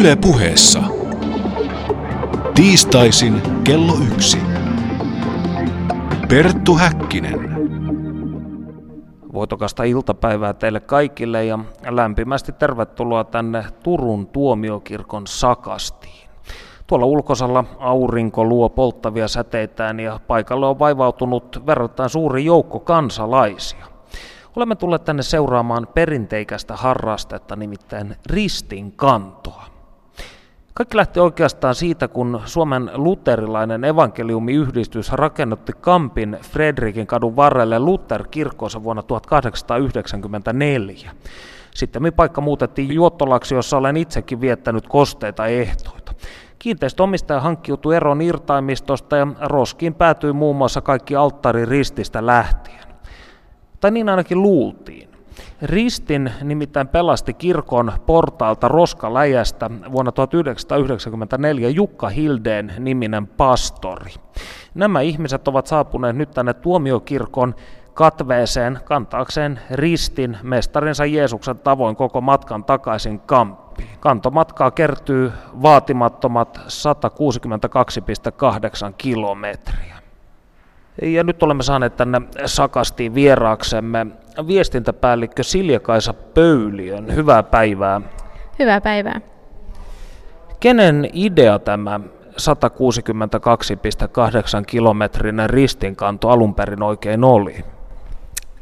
Yle puheessa. Tiistaisin kello yksi. Perttu Häkkinen. Voitokasta iltapäivää teille kaikille ja lämpimästi tervetuloa tänne Turun tuomiokirkon sakastiin. Tuolla ulkosalla aurinko luo polttavia säteitään ja paikalle on vaivautunut verrattain suuri joukko kansalaisia. Olemme tulleet tänne seuraamaan perinteikästä harrastetta, nimittäin ristin kantoa. Kaikki lähti oikeastaan siitä, kun Suomen luterilainen evankeliumiyhdistys rakennutti Kampin Fredrikin kadun varrelle Luther-kirkkonsa vuonna 1894. Sitten paikka muutettiin Juottolaksi, jossa olen itsekin viettänyt kosteita ehtoita. Kiinteistöomistaja hankkiutui eroon irtaimistosta ja roskiin päätyi muun muassa kaikki alttarin rististä lähtien. Tai niin ainakin luultiin. Ristin nimittäin pelasti kirkon portaalta roskaläjästä vuonna 1994 Jukka Hildeen niminen pastori. Nämä ihmiset ovat saapuneet nyt tänne tuomiokirkon katveeseen kantaakseen ristin mestarinsa Jeesuksen tavoin koko matkan takaisin kamppiin. Kantomatkaa kertyy vaatimattomat 162,8 kilometriä. Ja nyt olemme saaneet tänne Sakastiin vieraaksemme viestintäpäällikkö Silja-Kaisa Pöyliön. Hyvää päivää. Hyvää päivää. Kenen idea tämä 162,8 kilometrinen ristinkanto alun perin oikein oli?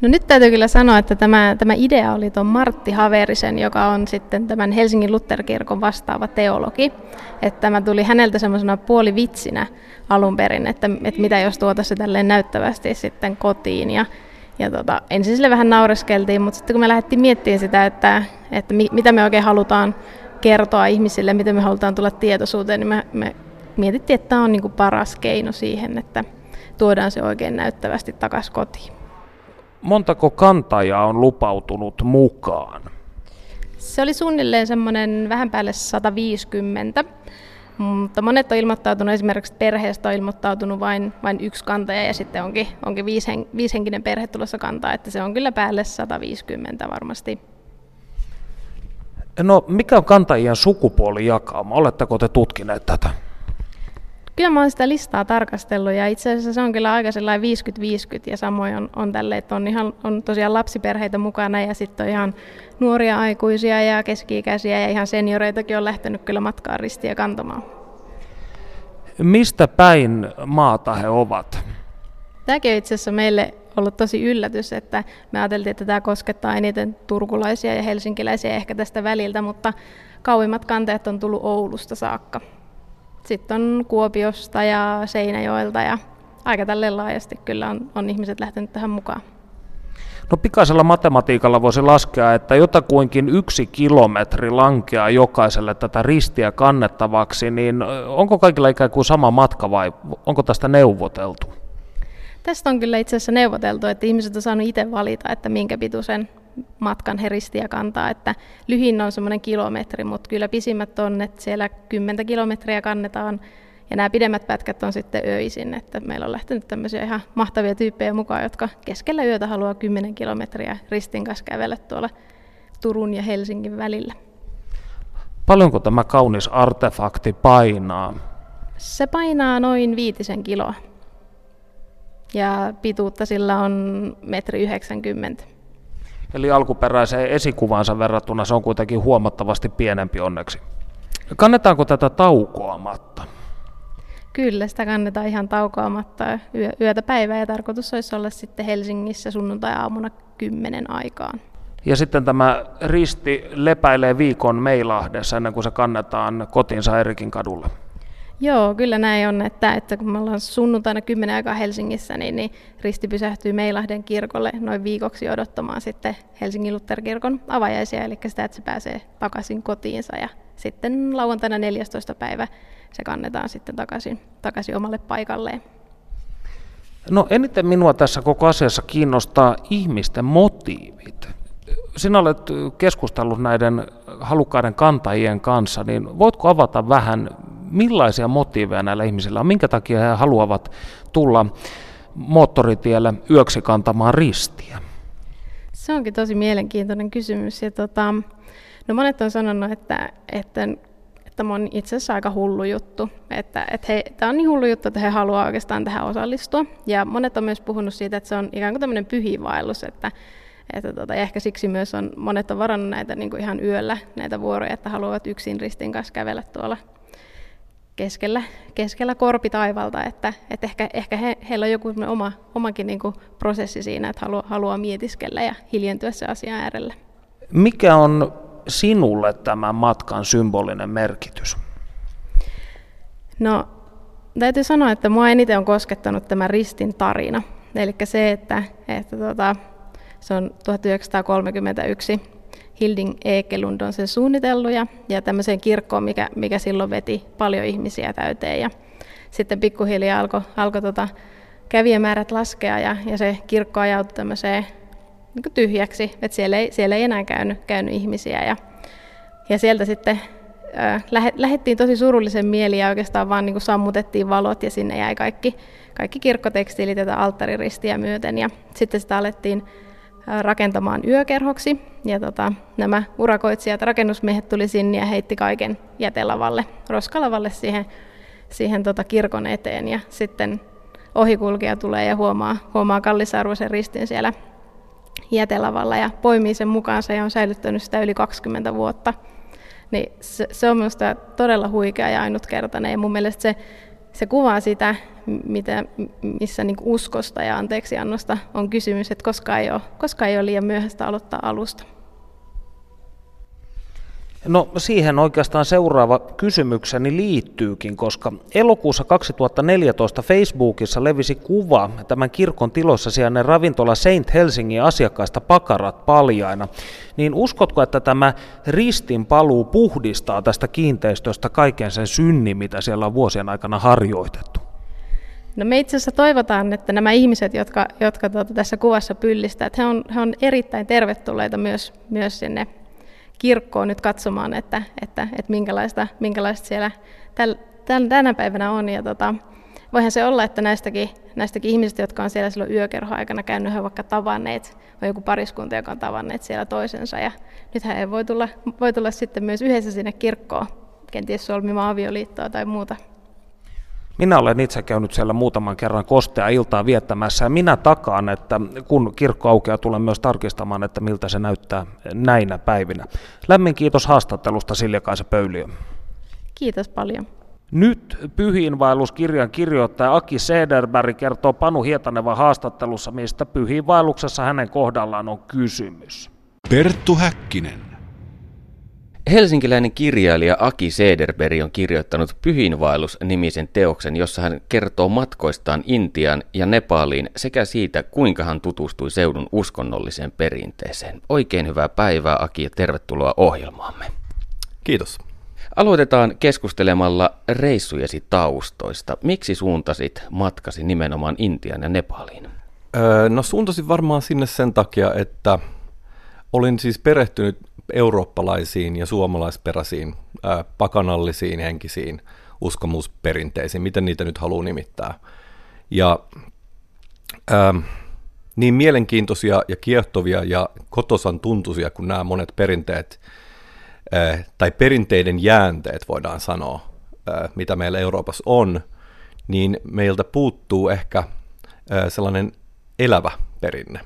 No nyt täytyy kyllä sanoa, että tämä, tämä idea oli tuon Martti Haverisen, joka on sitten tämän Helsingin Lutherkirkon vastaava teologi. Että tämä tuli häneltä semmoisena puolivitsinä alun perin, että, että mitä jos tuota se tälleen näyttävästi sitten kotiin. Ja, ja tota, ensin sille vähän naureskeltiin, mutta sitten kun me lähdettiin miettimään sitä, että, että mi, mitä me oikein halutaan kertoa ihmisille, miten me halutaan tulla tietoisuuteen, niin me, me mietittiin, että tämä on niin paras keino siihen, että tuodaan se oikein näyttävästi takaisin kotiin. Montako kantajaa on lupautunut mukaan? Se oli suunnilleen semmoinen vähän päälle 150, mutta monet on ilmoittautunut, esimerkiksi perheestä on ilmoittautunut vain, vain yksi kantaja ja sitten onkin, onkin viisen, viishenkinen perhe tulossa kantaa, että se on kyllä päälle 150 varmasti. No mikä on kantajien sukupuolijakauma? Oletteko te tutkineet tätä? Kyllä mä oon sitä listaa tarkastellut ja itse asiassa se on kyllä aika sellainen 50-50 ja samoin on, on tälle, että on, ihan, on tosiaan lapsiperheitä mukana ja sitten on ihan nuoria aikuisia ja keski-ikäisiä ja ihan senioreitakin on lähtenyt kyllä matkaan ristiä kantamaan. Mistä päin maata he ovat? Tämäkin on itse asiassa meille ollut tosi yllätys, että me ajateltiin, että tämä koskettaa eniten turkulaisia ja helsinkiläisiä ehkä tästä väliltä, mutta kauimmat kanteet on tullut Oulusta saakka. Sitten on Kuopiosta ja Seinäjoelta ja aika tälleen laajasti kyllä on, on ihmiset lähtenyt tähän mukaan. No pikaisella matematiikalla voisi laskea, että jotakuinkin yksi kilometri lankeaa jokaiselle tätä ristiä kannettavaksi, niin onko kaikilla ikään kuin sama matka vai onko tästä neuvoteltu? Tästä on kyllä itse asiassa neuvoteltu, että ihmiset on saanut itse valita, että minkä pituisen matkan heristiä kantaa, että lyhin on semmoinen kilometri, mutta kyllä pisimmät on, että siellä 10 kilometriä kannetaan ja nämä pidemmät pätkät on sitten öisin, että meillä on lähtenyt tämmöisiä ihan mahtavia tyyppejä mukaan, jotka keskellä yötä haluaa 10 kilometriä ristin kanssa kävellä tuolla Turun ja Helsingin välillä. Paljonko tämä kaunis artefakti painaa? Se painaa noin viitisen kiloa. Ja pituutta sillä on metri 90. Eli alkuperäiseen esikuvansa verrattuna se on kuitenkin huomattavasti pienempi onneksi. Kannetaanko tätä taukoamatta? Kyllä, sitä kannetaan ihan taukoamatta yö, yötä päivää ja tarkoitus olisi olla sitten Helsingissä sunnuntai-aamuna kymmenen aikaan. Ja sitten tämä risti lepäilee viikon Meilahdessa ennen kuin se kannetaan kotiinsa Erikin kadulla. Joo, kyllä näin on, että, että kun me ollaan sunnuntaina 10 aikaa Helsingissä, niin, niin Risti pysähtyy Meilahden kirkolle noin viikoksi odottamaan sitten Helsingin Lutherkirkon avajaisia, eli sitä, että se pääsee takaisin kotiinsa ja sitten lauantaina 14. päivä se kannetaan sitten takaisin, takaisin omalle paikalleen. No eniten minua tässä koko asiassa kiinnostaa ihmisten motiivit. Sinä olet keskustellut näiden halukkaiden kantajien kanssa, niin voitko avata vähän, millaisia motiiveja näillä ihmisillä on, minkä takia he haluavat tulla moottoritielle yöksi kantamaan ristiä? Se onkin tosi mielenkiintoinen kysymys. Ja tota, no monet on sanonut, että, että tämä on itse asiassa aika hullu juttu. Että, että he, tämä on niin hullu juttu, että he haluavat oikeastaan tähän osallistua. Ja monet on myös puhunut siitä, että se on ikään kuin tämmöinen pyhiinvaellus, että, että tota, ja ehkä siksi myös on, monet on varannut näitä niin kuin ihan yöllä näitä vuoroja, että haluavat yksin ristin kanssa kävellä tuolla keskellä, keskellä korpitaivalta, että, että ehkä, ehkä he, heillä on joku oma, omakin niin kuin prosessi siinä, että haluaa, haluaa mietiskellä ja hiljentyä se asian äärelle. Mikä on sinulle tämän matkan symbolinen merkitys? No, täytyy sanoa, että mua eniten on koskettanut tämä ristin tarina. Eli se, että, että tota, se on 1931 Hilding Ekelund on sen suunnitellut ja, ja tämmöiseen kirkkoon, mikä, mikä silloin veti paljon ihmisiä täyteen. Ja sitten pikkuhiljaa alkoi alko tota, kävijämäärät laskea ja, ja se kirkko ajautui tämmöiseen niin tyhjäksi, että siellä ei, siellä ei enää käynyt, käynyt ihmisiä. Ja, ja sieltä sitten äh, lähettiin tosi surullisen mieli ja oikeastaan vaan niin sammutettiin valot ja sinne jäi kaikki, kaikki kirkkotekstiilit tätä alttariristiä myöten. Ja sitten sitä alettiin rakentamaan yökerhoksi. Ja tota, nämä urakoitsijat, rakennusmiehet tuli sinne ja heitti kaiken jätelavalle, roskalavalle siihen, siihen tota kirkon eteen. Ja sitten ohikulkija tulee ja huomaa, huomaa kallisarvoisen ristin siellä jätelavalla ja poimii sen mukaansa ja on säilyttänyt sitä yli 20 vuotta. Niin se, se on minusta todella huikea ja ainutkertainen ja mun mielestä se, se kuvaa sitä, mitä, missä niin uskosta ja anteeksiannosta on kysymys, että koskaan ei ole, koskaan ei ole liian myöhäistä aloittaa alusta. No siihen oikeastaan seuraava kysymykseni liittyykin, koska elokuussa 2014 Facebookissa levisi kuva tämän kirkon tilossa sijainen ravintola Saint Helsingin asiakkaista pakarat paljaina. Niin uskotko, että tämä ristin paluu puhdistaa tästä kiinteistöstä kaiken sen synnin, mitä siellä on vuosien aikana harjoitettu? No me itse asiassa toivotaan, että nämä ihmiset, jotka, jotka tuota, tässä kuvassa pyllistävät, he on, he on erittäin tervetulleita myös, myös sinne kirkkoon nyt katsomaan, että, että, että minkälaista, minkälaista siellä täl, täl, tänä päivänä on. Ja tota, voihan se olla, että näistäkin, näistäkin ihmisistä, jotka on siellä silloin yökerhoaikana käynyt, he vaikka tavanneet, on joku pariskunta, joka on tavanneet siellä toisensa. Ja nythän he voi tulla, voi tulla sitten myös yhdessä sinne kirkkoon, kenties solmimaan avioliittoa tai muuta minä olen itse käynyt siellä muutaman kerran kostea iltaa viettämässä ja minä takaan, että kun kirkko aukeaa, tulen myös tarkistamaan, että miltä se näyttää näinä päivinä. Lämmin kiitos haastattelusta Siljakaisa Pöyliö. Kiitos paljon. Nyt pyhiinvaelluskirjan kirjoittaja Aki Sederberg kertoo Panu Hietanevan haastattelussa, mistä pyhiinvaelluksessa hänen kohdallaan on kysymys. Perttu Häkkinen. Helsinkiläinen kirjailija Aki Sederberg on kirjoittanut Pyhinvaellus-nimisen teoksen, jossa hän kertoo matkoistaan Intiaan ja Nepaliin sekä siitä, kuinka hän tutustui seudun uskonnolliseen perinteeseen. Oikein hyvää päivää Aki ja tervetuloa ohjelmaamme. Kiitos. Aloitetaan keskustelemalla reissujesi taustoista. Miksi suuntasit matkasi nimenomaan Intiaan ja Nepaliin? Öö, no suuntasin varmaan sinne sen takia, että olin siis perehtynyt eurooppalaisiin ja suomalaisperäisiin ää, pakanallisiin henkisiin uskomusperinteisiin, miten niitä nyt haluaa nimittää. Ja ää, niin mielenkiintoisia ja kiehtovia ja kotosan tuntuisia kuin nämä monet perinteet, ää, tai perinteiden jäänteet voidaan sanoa, ää, mitä meillä Euroopassa on, niin meiltä puuttuu ehkä ää, sellainen elävä perinne.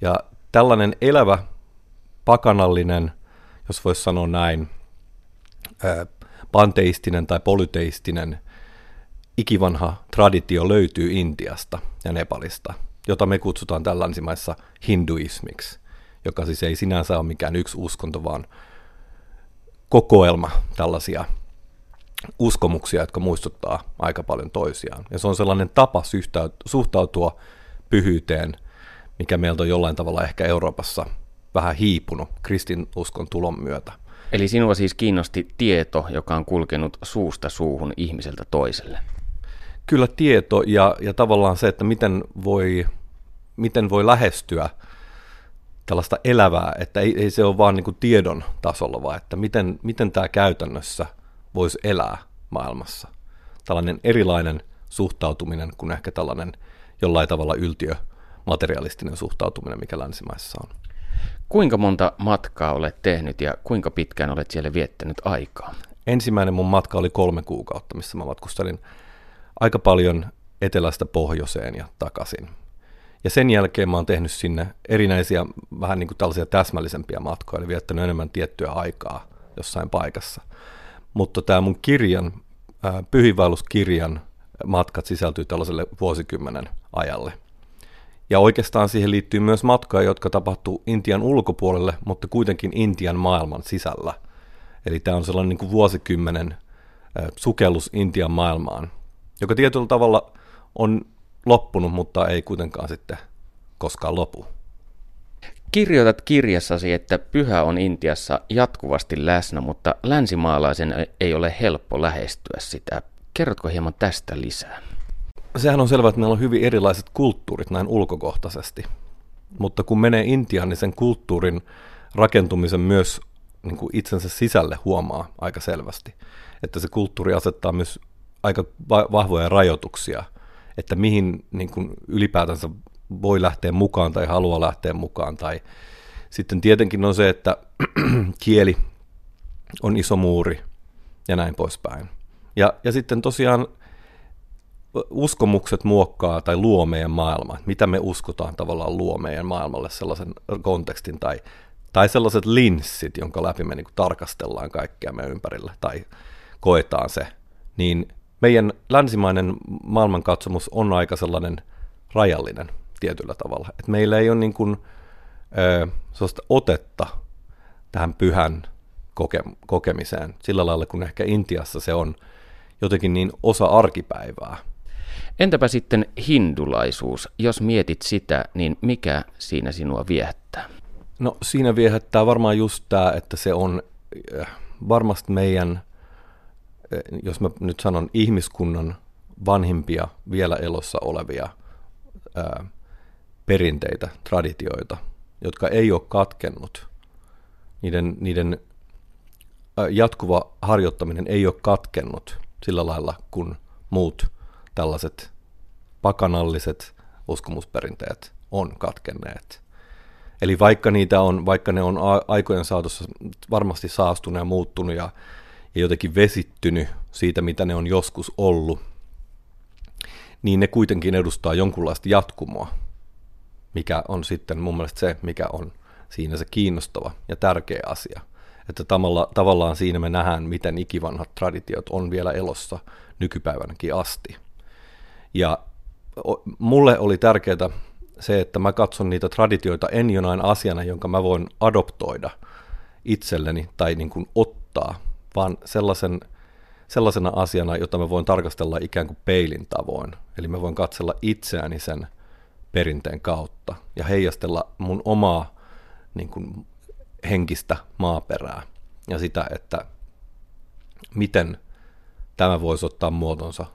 Ja tällainen elävä pakanallinen, jos voisi sanoa näin, panteistinen tai polyteistinen ikivanha traditio löytyy Intiasta ja Nepalista, jota me kutsutaan tällä länsimaissa hinduismiksi, joka siis ei sinänsä ole mikään yksi uskonto, vaan kokoelma tällaisia uskomuksia, jotka muistuttaa aika paljon toisiaan. Ja se on sellainen tapa suhtautua pyhyyteen, mikä meiltä on jollain tavalla ehkä Euroopassa vähän hiipunut kristinuskon tulon myötä. Eli sinua siis kiinnosti tieto, joka on kulkenut suusta suuhun ihmiseltä toiselle? Kyllä tieto ja, ja tavallaan se, että miten voi, miten voi lähestyä tällaista elävää, että ei, ei se ole vaan niin tiedon tasolla, vaan että miten, miten tämä käytännössä voisi elää maailmassa. Tällainen erilainen suhtautuminen kuin ehkä tällainen jollain tavalla yltiö materialistinen suhtautuminen, mikä länsimaissa on. Kuinka monta matkaa olet tehnyt ja kuinka pitkään olet siellä viettänyt aikaa? ensimmäinen mun matka oli kolme kuukautta, missä mä matkustelin aika paljon etelästä pohjoiseen ja takaisin. Ja sen jälkeen mä oon tehnyt sinne erinäisiä, vähän niin kuin tällaisia täsmällisempiä matkoja, eli viettänyt enemmän tiettyä aikaa jossain paikassa. Mutta tämä mun kirjan, pyhiinvaelluskirjan matkat sisältyy tällaiselle vuosikymmenen ajalle. Ja oikeastaan siihen liittyy myös matkoja, jotka tapahtuu Intian ulkopuolelle, mutta kuitenkin Intian maailman sisällä. Eli tämä on sellainen niin kuin vuosikymmenen sukellus Intian maailmaan, joka tietyllä tavalla on loppunut, mutta ei kuitenkaan sitten koskaan lopu. Kirjoitat kirjassasi, että pyhä on Intiassa jatkuvasti läsnä, mutta länsimaalaisen ei ole helppo lähestyä sitä. Kerrotko hieman tästä lisää? Sehän on selvää, että meillä on hyvin erilaiset kulttuurit näin ulkokohtaisesti. Mutta kun menee Intiaan, niin sen kulttuurin rakentumisen myös niin kuin itsensä sisälle huomaa aika selvästi. Että se kulttuuri asettaa myös aika vahvoja rajoituksia, että mihin niin kuin ylipäätänsä voi lähteä mukaan tai haluaa lähteä mukaan. Tai sitten tietenkin on se, että kieli on iso muuri ja näin poispäin. Ja, ja sitten tosiaan uskomukset muokkaa tai luo meidän maailmaa. Mitä me uskotaan tavallaan luo meidän maailmalle sellaisen kontekstin tai, tai sellaiset linssit, jonka läpi me niin tarkastellaan kaikkea meidän ympärillä tai koetaan se. Niin meidän länsimainen maailmankatsomus on aika sellainen rajallinen tietyllä tavalla. Et meillä ei ole niin kuin, ö, otetta tähän pyhän koke- kokemiseen sillä lailla, kun ehkä Intiassa se on jotenkin niin osa arkipäivää. Entäpä sitten hindulaisuus? Jos mietit sitä, niin mikä siinä sinua viehättää? No siinä viehättää varmaan just tämä, että se on varmasti meidän, jos mä nyt sanon ihmiskunnan vanhimpia vielä elossa olevia ää, perinteitä, traditioita, jotka ei ole katkennut. Niiden, niiden jatkuva harjoittaminen ei ole katkennut sillä lailla kuin muut tällaiset pakanalliset uskomusperinteet on katkenneet. Eli vaikka, niitä on, vaikka ne on aikojen saatossa varmasti saastunut ja muuttunut ja, ja jotenkin vesittynyt siitä, mitä ne on joskus ollut, niin ne kuitenkin edustaa jonkunlaista jatkumoa, mikä on sitten mun mielestä se, mikä on siinä se kiinnostava ja tärkeä asia. Että tavalla, tavallaan siinä me nähdään, miten ikivanhat traditiot on vielä elossa nykypäivänäkin asti. Ja mulle oli tärkeää se, että mä katson niitä traditioita en jonain asiana, jonka mä voin adoptoida itselleni tai niin kuin ottaa, vaan sellaisen, sellaisena asiana, jota mä voin tarkastella ikään kuin peilin tavoin. Eli mä voin katsella itseäni sen perinteen kautta ja heijastella mun omaa niin kuin, henkistä maaperää ja sitä, että miten tämä voisi ottaa muotonsa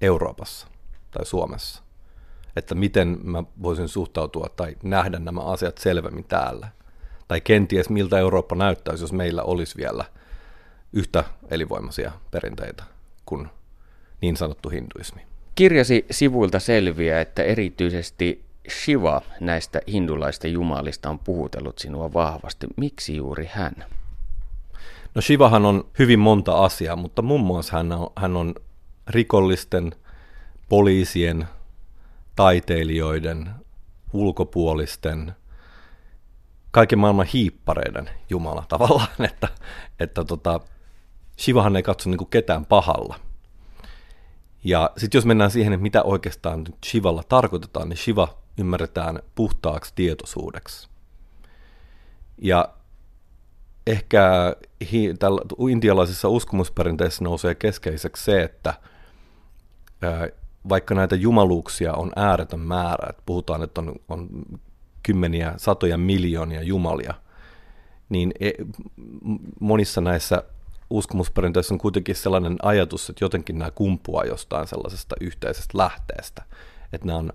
Euroopassa tai Suomessa. Että miten mä voisin suhtautua tai nähdä nämä asiat selvemmin täällä. Tai kenties miltä Eurooppa näyttäisi, jos meillä olisi vielä yhtä elinvoimaisia perinteitä kuin niin sanottu hinduismi. Kirjasi sivuilta selviää, että erityisesti Shiva näistä hindulaista jumalista on puhutellut sinua vahvasti. Miksi juuri hän? No Shivahan on hyvin monta asiaa, mutta muun muassa hän on, hän on rikollisten, poliisien, taiteilijoiden, ulkopuolisten, kaiken maailman hiippareiden Jumala tavallaan, että, että tota, Shivahan ei katso niin ketään pahalla. Ja sitten jos mennään siihen, että mitä oikeastaan Shivalla tarkoitetaan, niin Shiva ymmärretään puhtaaksi tietoisuudeksi. Ja ehkä hi, tällä, intialaisissa uskomusperinteessä nousee keskeiseksi se, että ää, vaikka näitä jumaluuksia on ääretön määrä, että puhutaan, että on, on kymmeniä, satoja miljoonia jumalia, niin e, monissa näissä uskomusperinteissä on kuitenkin sellainen ajatus, että jotenkin nämä kumpuaa jostain sellaisesta yhteisestä lähteestä, että nämä on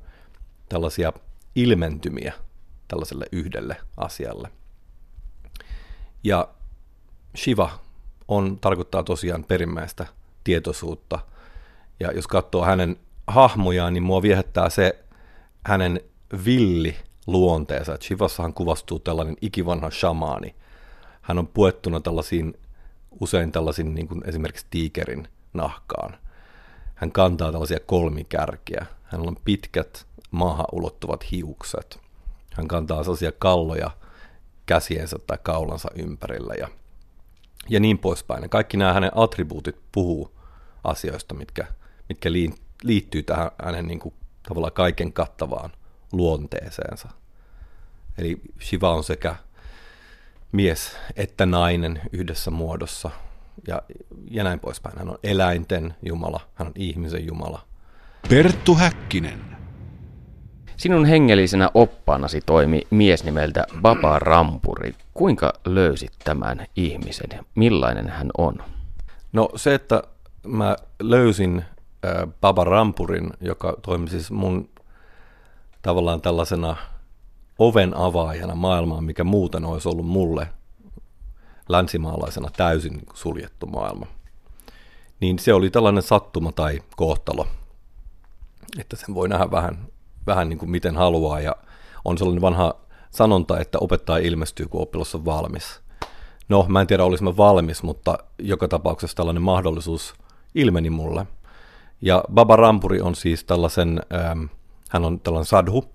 tällaisia ilmentymiä tällaiselle yhdelle asialle. Ja Shiva on, tarkoittaa tosiaan perimmäistä tietoisuutta. Ja jos katsoo hänen hahmojaan, niin mua viehättää se hänen villi luonteensa. Shivassahan kuvastuu tällainen ikivanha shamaani. Hän on puettuna tällaisiin usein tällaisin niin kuin esimerkiksi tiikerin nahkaan. Hän kantaa tällaisia kolmikärkiä. Hänellä on pitkät maahan ulottuvat hiukset. Hän kantaa sellaisia kalloja käsiensä tai kaulansa ympärillä ja, ja niin poispäin. Ja kaikki nämä hänen attribuutit puhuu asioista, mitkä, mitkä liittyy tähän hänen niin kuin, tavallaan kaiken kattavaan luonteeseensa. Eli Shiva on sekä mies että nainen yhdessä muodossa ja, ja näin poispäin. Hän on eläinten Jumala, hän on ihmisen Jumala. Perttu Häkkinen. Sinun hengellisenä oppaanasi toimi mies nimeltä Baba Rampuri. Kuinka löysit tämän ihmisen? Millainen hän on? No se, että mä löysin Baba Rampurin, joka toimi siis mun tavallaan tällaisena oven avaajana maailmaan, mikä muuten olisi ollut mulle länsimaalaisena täysin suljettu maailma. Niin se oli tällainen sattuma tai kohtalo, että sen voi nähdä vähän, vähän niin kuin miten haluaa ja on sellainen vanha sanonta, että opettaja ilmestyy, kun oppilas on valmis. No, mä en tiedä, olisin mä valmis, mutta joka tapauksessa tällainen mahdollisuus ilmeni mulle. Ja Baba Rampuri on siis tällaisen, ähm, hän on tällainen sadhu,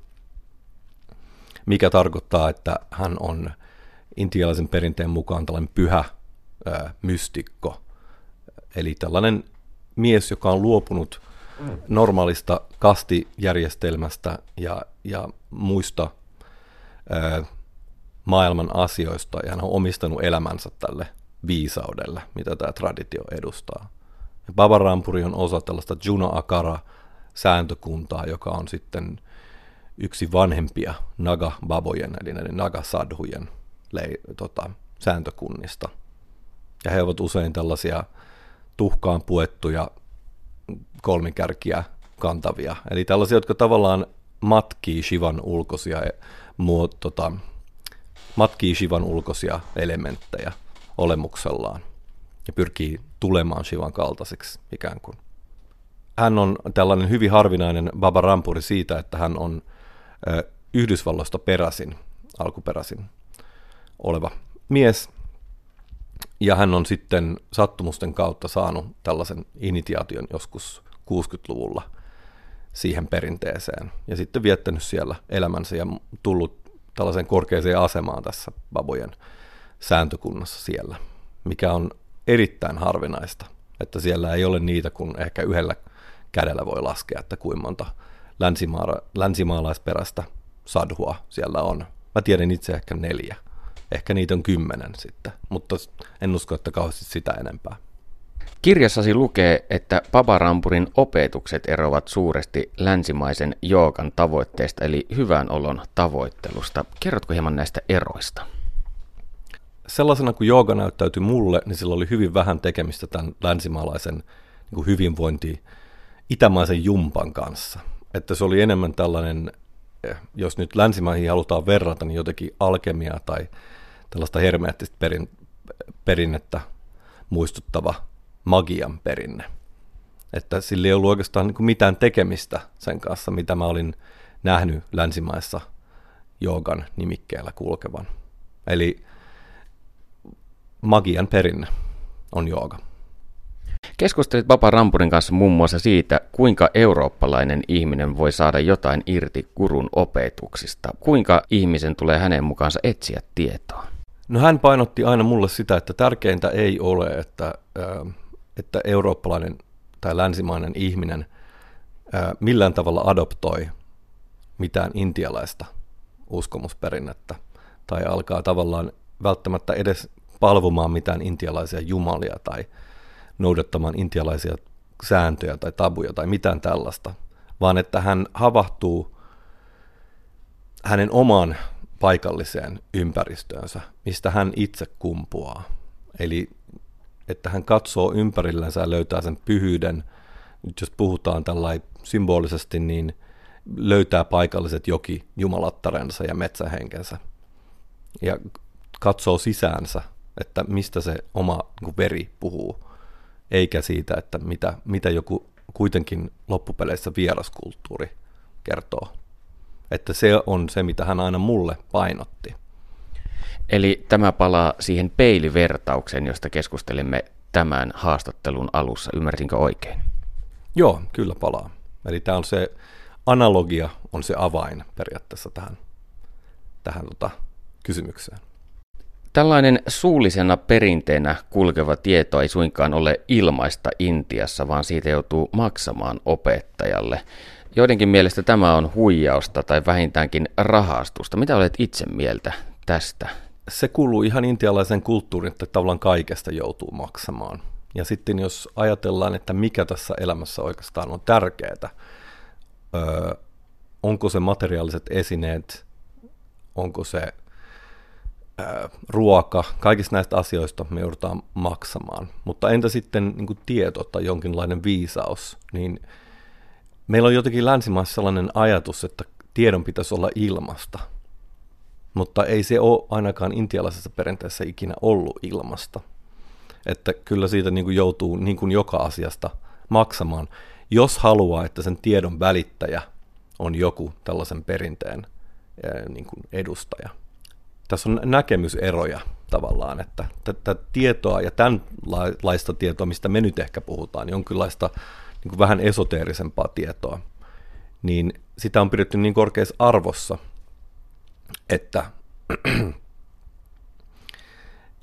mikä tarkoittaa, että hän on intialaisen perinteen mukaan tällainen pyhä ää, mystikko. Eli tällainen mies, joka on luopunut normaalista kastijärjestelmästä ja, ja muista ää, maailman asioista, ja hän on omistanut elämänsä tälle viisaudelle, mitä tämä traditio edustaa. Ja Baba Rampuri on osa tällaista Juna Akara sääntökuntaa, joka on sitten yksi vanhempia Naga-babojen, eli näiden Naga-sadhujen lei, tota, sääntökunnista. Ja he ovat usein tällaisia tuhkaan puettuja kolmikärkiä kantavia. Eli tällaisia, jotka tavallaan matkii Shivan ulkoisia, muot, tota, matkii Shivan ulkoisia elementtejä olemuksellaan ja pyrkii tulemaan Shivan kaltaiseksi ikään kuin. Hän on tällainen hyvin harvinainen Baba Rampuri siitä, että hän on Yhdysvalloista peräisin, alkuperäisin oleva mies. Ja hän on sitten sattumusten kautta saanut tällaisen initiaation joskus 60-luvulla siihen perinteeseen. Ja sitten viettänyt siellä elämänsä ja tullut tällaiseen korkeaseen asemaan tässä babojen sääntökunnassa siellä, mikä on erittäin harvinaista, että siellä ei ole niitä, kun ehkä yhdellä kädellä voi laskea, että kuinka monta länsimaala- länsimaalaisperäistä sadhua siellä on. Mä tiedän itse ehkä neljä. Ehkä niitä on kymmenen sitten, mutta en usko, että kauheasti sitä enempää. Kirjassasi lukee, että Paparampurin opetukset eroavat suuresti länsimaisen joogan tavoitteesta, eli hyvän olon tavoittelusta. Kerrotko hieman näistä eroista? Sellaisena kuin jooga näyttäytyi mulle, niin sillä oli hyvin vähän tekemistä tämän länsimaalaisen niin kuin hyvinvointi itämaisen jumpan kanssa. Että se oli enemmän tällainen, eh, jos nyt länsimaihin halutaan verrata, niin jotenkin alkemia tai tällaista hermeettistä perin, perinnettä muistuttava magian perinne. Että sillä ei ollut oikeastaan niin mitään tekemistä sen kanssa, mitä mä olin nähnyt länsimaissa joogan nimikkeellä kulkevan. Eli magian perinne on jooga. Keskustelit Papa Rampurin kanssa muun muassa siitä, kuinka eurooppalainen ihminen voi saada jotain irti kurun opetuksista. Kuinka ihmisen tulee hänen mukaansa etsiä tietoa? No hän painotti aina mulle sitä, että tärkeintä ei ole, että, että eurooppalainen tai länsimainen ihminen millään tavalla adoptoi mitään intialaista uskomusperinnettä tai alkaa tavallaan välttämättä edes palvomaan mitään intialaisia jumalia tai noudattamaan intialaisia sääntöjä tai tabuja tai mitään tällaista, vaan että hän havahtuu hänen omaan paikalliseen ympäristöönsä, mistä hän itse kumpuaa. Eli että hän katsoo ympärillänsä ja löytää sen pyhyyden. Nyt jos puhutaan tällainen symbolisesti, niin löytää paikalliset joki jumalattarensa ja metsähenkensä. Ja katsoo sisäänsä, että mistä se oma niin veri puhuu, eikä siitä, että mitä, mitä joku kuitenkin loppupeleissä vieraskulttuuri kertoo että se on se, mitä hän aina mulle painotti. Eli tämä palaa siihen peilivertaukseen, josta keskustelimme tämän haastattelun alussa. Ymmärsinkö oikein? Joo, kyllä palaa. Eli tämä on se analogia, on se avain periaatteessa tähän, tähän tota, kysymykseen. Tällainen suullisena perinteenä kulkeva tieto ei suinkaan ole ilmaista Intiassa, vaan siitä joutuu maksamaan opettajalle. Joidenkin mielestä tämä on huijausta tai vähintäänkin rahastusta. Mitä olet itse mieltä tästä? Se kuuluu ihan intialaisen kulttuurin, että tavallaan kaikesta joutuu maksamaan. Ja sitten jos ajatellaan, että mikä tässä elämässä oikeastaan on tärkeää, onko se materiaaliset esineet, onko se ruoka, kaikista näistä asioista me joudutaan maksamaan. Mutta entä sitten niin tieto tai jonkinlainen viisaus, niin meillä on jotenkin länsimaissa sellainen ajatus, että tiedon pitäisi olla ilmasta, mutta ei se ole ainakaan intialaisessa perinteessä ikinä ollut ilmasta. Että kyllä siitä niin kuin joutuu niin kuin joka asiasta maksamaan, jos haluaa, että sen tiedon välittäjä on joku tällaisen perinteen niin kuin edustaja. Tässä on näkemyseroja tavallaan, että tätä tietoa ja tämänlaista tietoa, mistä me nyt ehkä puhutaan, jonkinlaista niin kuin vähän esoteerisempaa tietoa, niin sitä on pidetty niin korkeassa arvossa, että,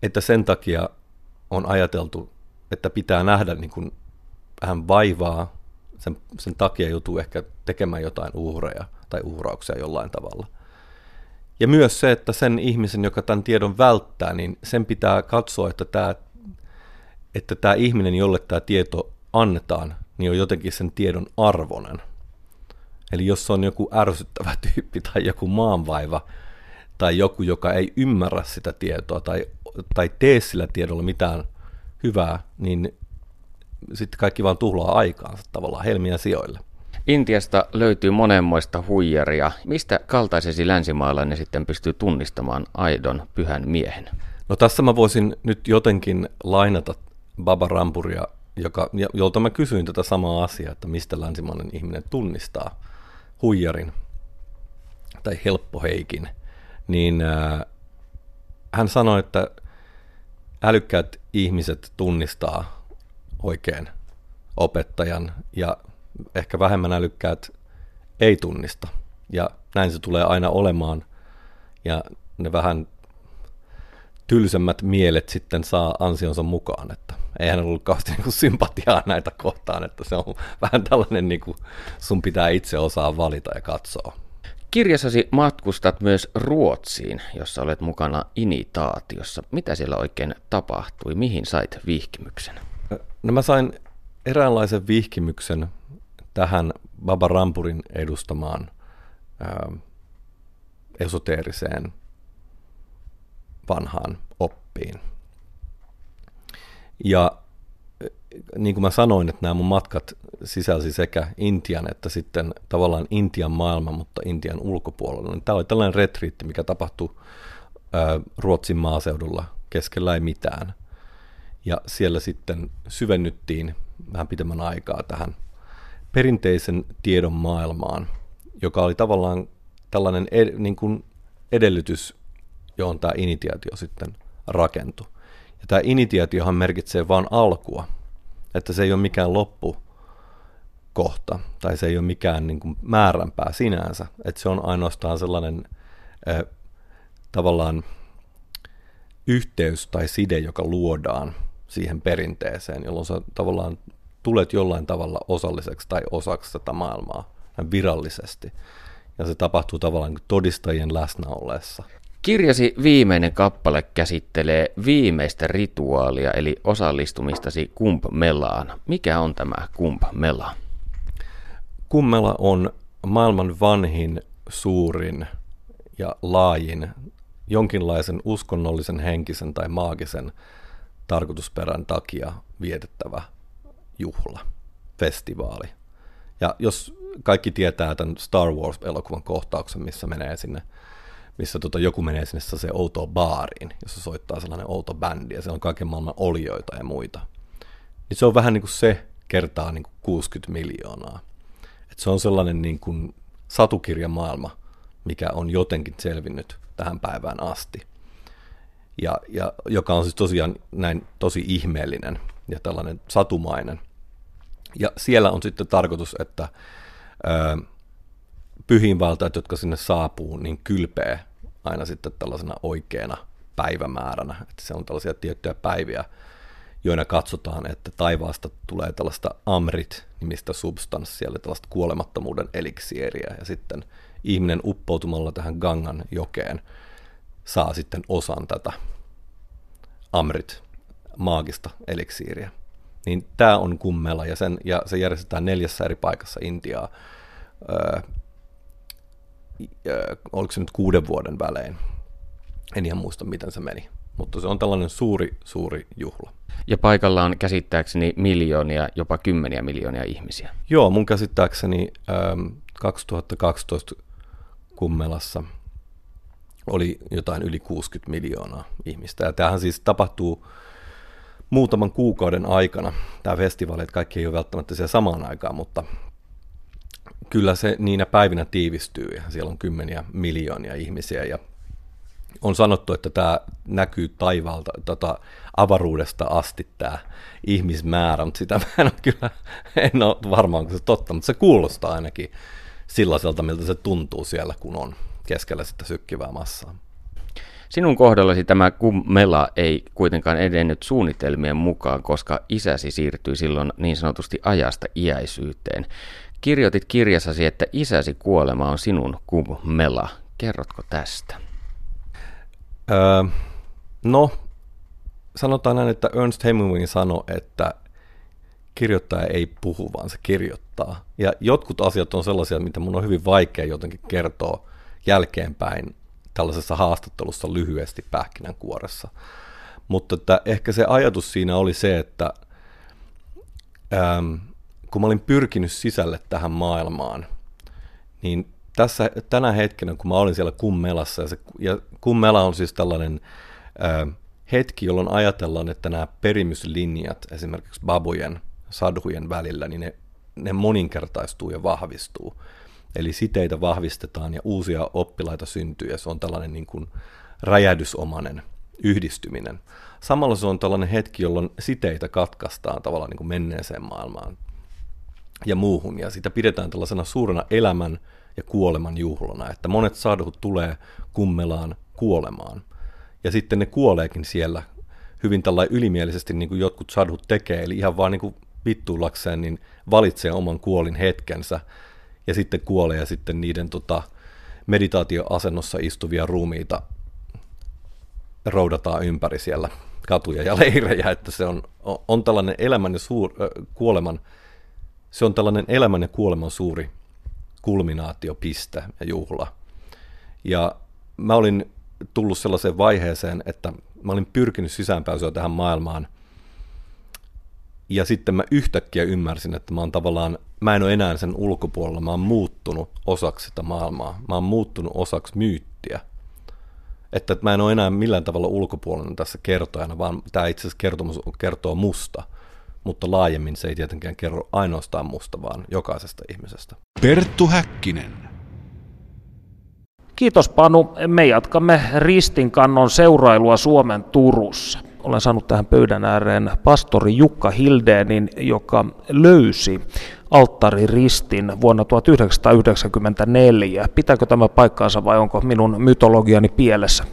että sen takia on ajateltu, että pitää nähdä niin kuin vähän vaivaa, sen, sen takia joutuu ehkä tekemään jotain uhreja tai uhrauksia jollain tavalla. Ja myös se, että sen ihmisen, joka tämän tiedon välttää, niin sen pitää katsoa, että tämä, että tämä ihminen, jolle tämä tieto annetaan, niin on jotenkin sen tiedon arvonen. Eli jos on joku ärsyttävä tyyppi tai joku maanvaiva tai joku, joka ei ymmärrä sitä tietoa tai, tai tee sillä tiedolla mitään hyvää, niin sitten kaikki vaan tuhlaa aikaansa tavallaan helmiä sijoille. Intiasta löytyy monenmoista huijaria. Mistä kaltaisesi länsimaalainen sitten pystyy tunnistamaan aidon pyhän miehen? No tässä mä voisin nyt jotenkin lainata Baba Rampuria joka, jolta mä kysyin tätä samaa asiaa, että mistä länsimainen ihminen tunnistaa huijarin tai helppoheikin, niin äh, hän sanoi, että älykkäät ihmiset tunnistaa oikein opettajan ja ehkä vähemmän älykkäät ei tunnista. Ja näin se tulee aina olemaan. Ja ne vähän tylsemmät mielet sitten saa ansionsa mukaan, että ei hän ollut kauheasti niin sympatiaa näitä kohtaan, että se on vähän tällainen, niin kuin sun pitää itse osaa valita ja katsoa. Kirjassasi matkustat myös Ruotsiin, jossa olet mukana initaatiossa. Mitä siellä oikein tapahtui? Mihin sait vihkimyksen? No mä sain eräänlaisen vihkimyksen tähän Baba Rampurin edustamaan ää, esoteeriseen vanhaan oppiin. Ja niin kuin mä sanoin, että nämä mun matkat sisälsi sekä Intian että sitten tavallaan Intian maailma, mutta Intian ulkopuolella. Niin tämä oli tällainen retriitti, mikä tapahtui ää, Ruotsin maaseudulla keskellä ei mitään. Ja siellä sitten syvennyttiin vähän pitemmän aikaa tähän perinteisen tiedon maailmaan, joka oli tavallaan tällainen ed- niin kuin edellytys, johon tämä initiaatio sitten rakentui. Ja tämä initiaatiohan merkitsee vain alkua, että se ei ole mikään loppu kohta, tai se ei ole mikään niin kuin määränpää sinänsä, että se on ainoastaan sellainen äh, tavallaan yhteys tai side, joka luodaan siihen perinteeseen, jolloin sä tavallaan tulet jollain tavalla osalliseksi tai osaksi tätä maailmaa virallisesti. Ja se tapahtuu tavallaan todistajien läsnä ollessa. Kirjasi viimeinen kappale käsittelee viimeistä rituaalia, eli osallistumistasi Kump Melaan. Mikä on tämä Kump Mela? Kummela on maailman vanhin, suurin ja laajin jonkinlaisen uskonnollisen, henkisen tai maagisen tarkoitusperän takia vietettävä juhla, festivaali. Ja jos kaikki tietää tämän Star Wars-elokuvan kohtauksen, missä menee sinne missä tota, joku menee sinne se outo baariin, jossa soittaa sellainen outo bändi, ja se on kaiken maailman olioita ja muita. Niin se on vähän niin kuin se kertaa niin kuin 60 miljoonaa. Et se on sellainen niin kuin satukirjamaailma, mikä on jotenkin selvinnyt tähän päivään asti. ja, ja joka on siis tosiaan näin tosi ihmeellinen ja tällainen satumainen. Ja siellä on sitten tarkoitus, että ö, pyhiinvaltajat, jotka sinne saapuu, niin kylpee aina sitten tällaisena oikeana päivämääränä. Että se on tällaisia tiettyjä päiviä, joina katsotaan, että taivaasta tulee tällaista amrit-nimistä substanssia, eli tällaista kuolemattomuuden eliksieriä, ja sitten ihminen uppoutumalla tähän Gangan jokeen saa sitten osan tätä amrit maagista eliksiiriä. Niin tämä on kummela, ja, sen, ja se järjestetään neljässä eri paikassa Intiaa. Öö, oliko se nyt kuuden vuoden välein. En ihan muista, miten se meni. Mutta se on tällainen suuri, suuri juhla. Ja paikalla on käsittääkseni miljoonia, jopa kymmeniä miljoonia ihmisiä. Joo, mun käsittääkseni ähm, 2012 Kummelassa oli jotain yli 60 miljoonaa ihmistä. Ja tämähän siis tapahtuu muutaman kuukauden aikana. Tämä festivaali, että kaikki ei ole välttämättä siellä samaan aikaan, mutta kyllä se niinä päivinä tiivistyy ja siellä on kymmeniä miljoonia ihmisiä ja on sanottu, että tämä näkyy taivaalta, tota, avaruudesta asti tämä ihmismäärä, mutta sitä mä en ole kyllä, en ole varmaan se totta, mutta se kuulostaa ainakin sellaiselta, miltä se tuntuu siellä, kun on keskellä sitä sykkivää massaa. Sinun kohdallasi tämä kummela ei kuitenkaan edennyt suunnitelmien mukaan, koska isäsi siirtyi silloin niin sanotusti ajasta iäisyyteen. Kirjoitit kirjassasi, että isäsi kuolema on sinun kummela. Kerrotko tästä? Öö, no, sanotaan näin, että Ernst Hemingway sanoi, että kirjoittaja ei puhu, vaan se kirjoittaa. Ja jotkut asiat on sellaisia, mitä mun on hyvin vaikea jotenkin kertoa jälkeenpäin tällaisessa haastattelussa lyhyesti pähkinänkuoressa. Mutta että ehkä se ajatus siinä oli se, että ähm, kun mä olin pyrkinyt sisälle tähän maailmaan, niin tässä, tänä hetkenä, kun mä olin siellä kummelassa, ja, se, ja kummela on siis tällainen ää, hetki, jolloin ajatellaan, että nämä perimyslinjat esimerkiksi babujen, sadhujen välillä, niin ne, ne moninkertaistuu ja vahvistuu. Eli siteitä vahvistetaan ja uusia oppilaita syntyy, ja se on tällainen niin kuin räjähdysomainen yhdistyminen. Samalla se on tällainen hetki, jolloin siteitä katkaistaan tavallaan niin kuin menneeseen maailmaan ja muuhun, ja sitä pidetään tällaisena suurena elämän ja kuoleman juhlana, että monet sadhut tulee kummelaan kuolemaan. Ja sitten ne kuoleekin siellä hyvin tällä ylimielisesti, niin kuin jotkut sadhut tekee, eli ihan vaan niin kuin vittuulakseen, niin valitsee oman kuolin hetkensä ja sitten kuolee ja sitten niiden tota, meditaatioasennossa istuvia ruumiita roudataan ympäri siellä katuja ja leirejä, että se on, on tällainen elämän ja suur, äh, kuoleman, se on tällainen elämän ja kuoleman suuri kulminaatiopiste ja juhla. Ja mä olin tullut sellaiseen vaiheeseen, että mä olin pyrkinyt sisäänpääsyä tähän maailmaan. Ja sitten mä yhtäkkiä ymmärsin, että mä oon tavallaan, mä en ole enää sen ulkopuolella, mä oon muuttunut osaksi sitä maailmaa. Mä oon muuttunut osaksi myyttiä. Että mä en ole enää millään tavalla ulkopuolella tässä kertojana, vaan tämä itse asiassa kertomus kertoo musta – mutta laajemmin se ei tietenkään kerro ainoastaan musta, vaan jokaisesta ihmisestä. Perttu Häkkinen. Kiitos Panu. Me jatkamme ristinkannon seurailua Suomen Turussa. Olen saanut tähän pöydän ääreen pastori Jukka Hildeenin, joka löysi alttariristin vuonna 1994. Pitääkö tämä paikkaansa vai onko minun mytologiani pielessä?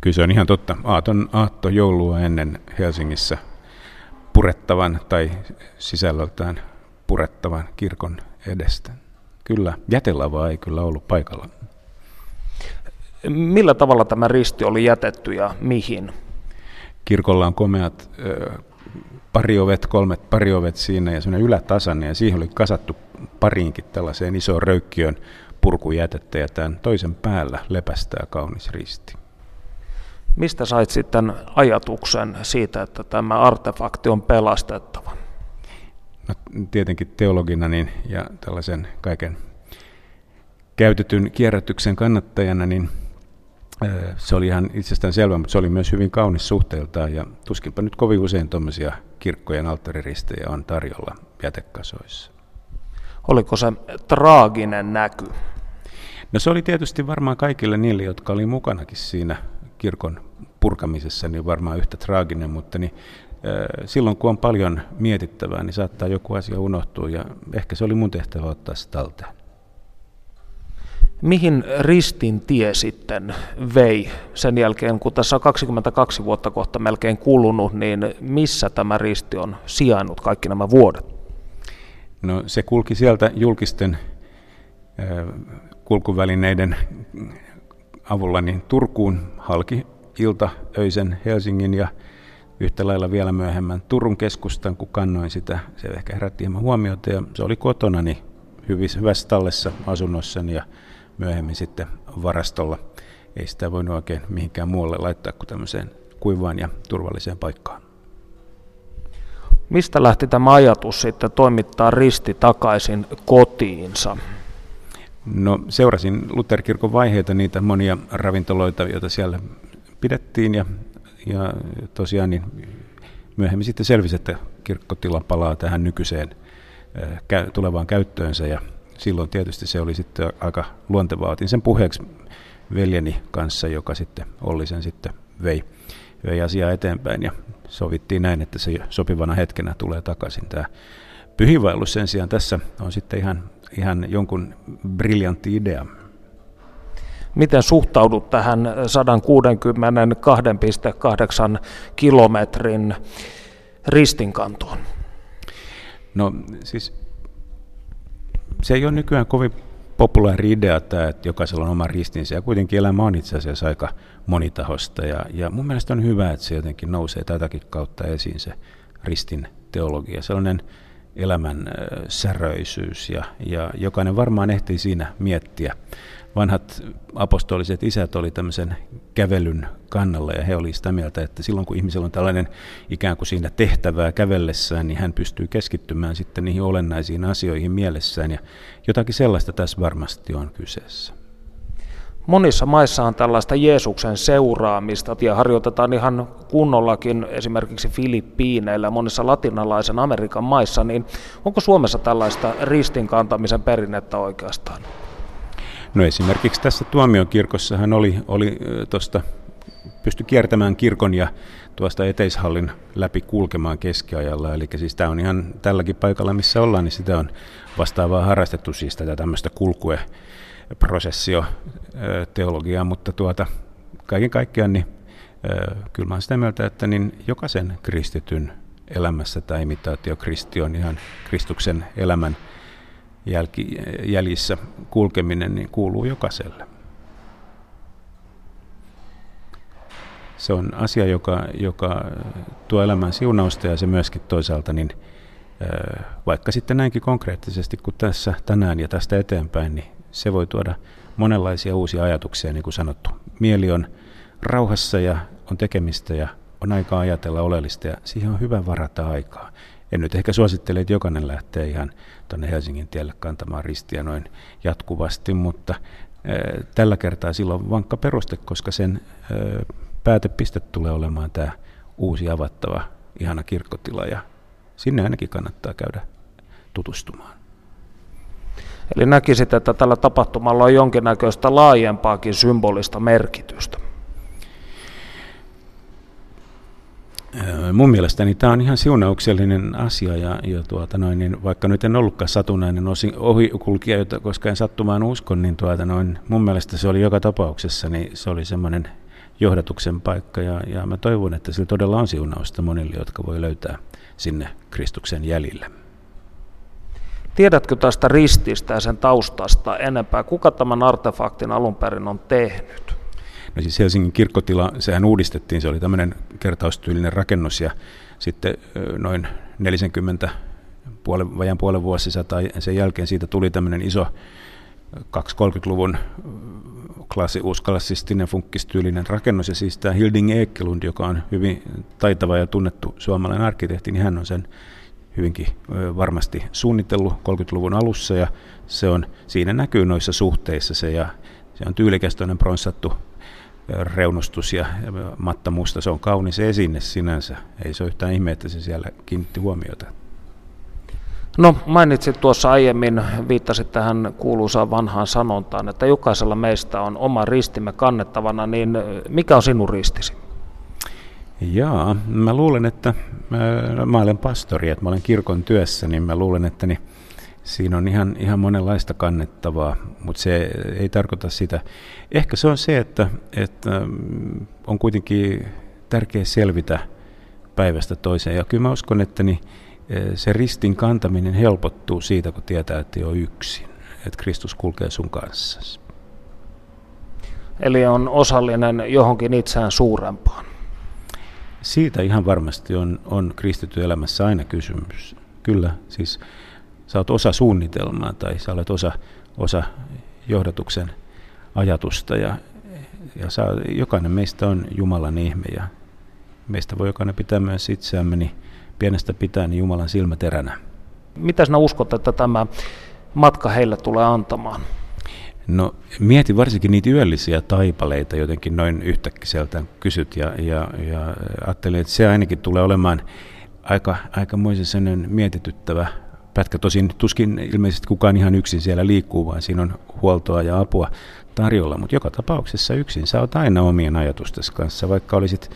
Kyllä se on ihan totta. Aaton aatto joulua ennen Helsingissä purettavan tai sisällöltään purettavan kirkon edestä. Kyllä, jätelavaa ei kyllä ollut paikalla. Millä tavalla tämä risti oli jätetty ja mihin? Kirkolla on komeat pariovet, kolmet pariovet siinä ja semmoinen ylätasanne ja siihen oli kasattu pariinkin tällaiseen isoon röykkiön purkujätettä ja tämän toisen päällä lepästää kaunis risti. Mistä sait sitten ajatuksen siitä, että tämä artefakti on pelastettava? No, tietenkin teologina niin, ja tällaisen kaiken käytetyn kierrätyksen kannattajana, niin se oli ihan itsestään selvä, mutta se oli myös hyvin kaunis suhteeltaan ja tuskinpa nyt kovin usein tuommoisia kirkkojen alttariristejä on tarjolla jätekasoissa. Oliko se traaginen näky? No se oli tietysti varmaan kaikille niille, jotka oli mukanakin siinä kirkon purkamisessa niin varmaan yhtä traaginen, mutta niin, silloin kun on paljon mietittävää, niin saattaa joku asia unohtua ja ehkä se oli mun tehtävä ottaa se talteen. Mihin ristin tie sitten vei sen jälkeen, kun tässä on 22 vuotta kohta melkein kulunut, niin missä tämä risti on sijainnut kaikki nämä vuodet? No se kulki sieltä julkisten kulkuvälineiden avulla niin Turkuun halki ilta öisen Helsingin ja yhtä lailla vielä myöhemmän Turun keskustan, kun kannoin sitä. Se ehkä herätti hieman huomiota ja se oli kotonani hyvässä tallessa asunnossani ja myöhemmin sitten varastolla. Ei sitä voinut oikein mihinkään muualle laittaa kuin tämmöiseen kuivaan ja turvalliseen paikkaan. Mistä lähti tämä ajatus sitten toimittaa risti takaisin kotiinsa? No seurasin Lutherkirkon vaiheita, niitä monia ravintoloita, joita siellä pidettiin ja, ja tosiaan niin myöhemmin sitten selvisi, että kirkkotila palaa tähän nykyiseen tulevaan käyttöönsä ja silloin tietysti se oli sitten aika luontevaa. Otin sen puheeksi veljeni kanssa, joka sitten oli sen sitten vei, vei asiaa eteenpäin ja sovittiin näin, että se sopivana hetkenä tulee takaisin. Tämä pyhiinvaellus sen sijaan tässä on sitten ihan, ihan jonkun briljantti idea. Miten suhtaudut tähän 162,8 kilometrin ristinkantoon? No siis se ei ole nykyään kovin populaari idea tämä, että jokaisella on oma ristinsä. Ja kuitenkin elämä on itse asiassa aika monitahosta. Ja, ja mun mielestä on hyvä, että se jotenkin nousee tätäkin kautta esiin se ristin teologia, sellainen elämän säröisyys ja, ja jokainen varmaan ehtii siinä miettiä, vanhat apostoliset isät oli tämmöisen kävelyn kannalla ja he olivat sitä mieltä, että silloin kun ihmisellä on tällainen ikään kuin siinä tehtävää kävellessään, niin hän pystyy keskittymään sitten niihin olennaisiin asioihin mielessään ja jotakin sellaista tässä varmasti on kyseessä. Monissa maissa on tällaista Jeesuksen seuraamista ja harjoitetaan ihan kunnollakin esimerkiksi Filippiineillä, monissa latinalaisen Amerikan maissa, niin onko Suomessa tällaista ristinkantamisen perinnettä oikeastaan? No esimerkiksi tässä tuomiokirkossa hän oli, oli tuosta, pysty kiertämään kirkon ja tuosta eteishallin läpi kulkemaan keskiajalla. Eli siis tämä on ihan tälläkin paikalla, missä ollaan, niin sitä on vastaavaa harrastettu siis tätä tämmöistä kulkue prosessio teologiaa, mutta tuota, kaiken kaikkiaan niin kyllä mä olen sitä mieltä, että niin jokaisen kristityn elämässä tämä imitaatio Kristi on ihan Kristuksen elämän jälki, jäljissä kulkeminen niin kuuluu jokaiselle. Se on asia, joka, joka tuo elämään siunausta ja se myöskin toisaalta, niin, vaikka sitten näinkin konkreettisesti kuin tässä tänään ja tästä eteenpäin, niin se voi tuoda monenlaisia uusia ajatuksia, niin kuin sanottu. Mieli on rauhassa ja on tekemistä ja on aikaa ajatella oleellista ja siihen on hyvä varata aikaa. En nyt ehkä suosittele, että jokainen lähtee ihan tuonne Helsingin tielle kantamaan ristiä noin jatkuvasti, mutta tällä kertaa silloin vankka peruste, koska sen päätepiste tulee olemaan tämä uusi avattava ihana kirkkotila ja sinne ainakin kannattaa käydä tutustumaan. Eli näkisit, että tällä tapahtumalla on jonkinnäköistä laajempaakin symbolista merkitystä. Mun mielestäni tämä on ihan siunauksellinen asia ja, ja tuota noin, niin vaikka nyt en ollutkaan satunnainen ohikulkija, koska en sattumaan uskon, niin tuota noin, mun mielestä se oli joka tapauksessa, niin se oli semmoinen johdatuksen paikka ja, ja mä toivon, että sillä todella on siunausta monille, jotka voi löytää sinne Kristuksen jäljille. Tiedätkö tästä rististä ja sen taustasta enempää? Kuka tämän artefaktin alun perin on tehnyt? No siis Helsingin kirkkotila, sehän uudistettiin, se oli tämmöinen kertaustyylinen rakennus ja sitten noin 40 puolen, vajan puolen vuosisataa sen jälkeen siitä tuli tämmöinen iso 230-luvun klassi, uusklassistinen funkkistyylinen rakennus ja siis tämä Hilding Ekelund, joka on hyvin taitava ja tunnettu suomalainen arkkitehti, niin hän on sen hyvinkin varmasti suunnitellut 30-luvun alussa ja se on, siinä näkyy noissa suhteissa se ja se on tyylikäs pronssattu reunustus ja matta musta, se on kaunis esine sinänsä. Ei se ole yhtään ihme, että se siellä kiinnitti huomiota. No mainitsit tuossa aiemmin, viittasit tähän kuuluisaan vanhaan sanontaan, että jokaisella meistä on oma ristimme kannettavana, niin mikä on sinun ristisi? Jaa, mä luulen, että mä, mä olen pastori, että mä olen kirkon työssä, niin mä luulen, että niin siinä on ihan, ihan monenlaista kannettavaa, mutta se ei tarkoita sitä. Ehkä se on se, että, että mm, on kuitenkin tärkeä selvitä päivästä toiseen. Ja kyllä mä uskon, että niin e, se ristin kantaminen helpottuu siitä, kun tietää, että ole yksin. Että Kristus kulkee sun kanssa. Eli on osallinen johonkin itseään suurempaan. Siitä ihan varmasti on, on kristitty elämässä aina kysymys. Kyllä, siis sä oot osa suunnitelmaa tai sä olet osa, osa johdatuksen ajatusta ja, ja sä, jokainen meistä on Jumalan ihme ja meistä voi jokainen pitää myös itseämme niin pienestä pitää niin Jumalan silmäteränä. Mitä sinä uskot, että tämä matka heille tulee antamaan? No mieti varsinkin niitä yöllisiä taipaleita jotenkin noin yhtäkkiseltä kysyt ja, ja, ja ajattelin, että se ainakin tulee olemaan aika, aikamoisen sellainen mietityttävä pätkä. Tosin tuskin ilmeisesti kukaan ihan yksin siellä liikkuu, vaan siinä on huoltoa ja apua tarjolla, mutta joka tapauksessa yksin sä oot aina omien ajatustesi kanssa, vaikka olisit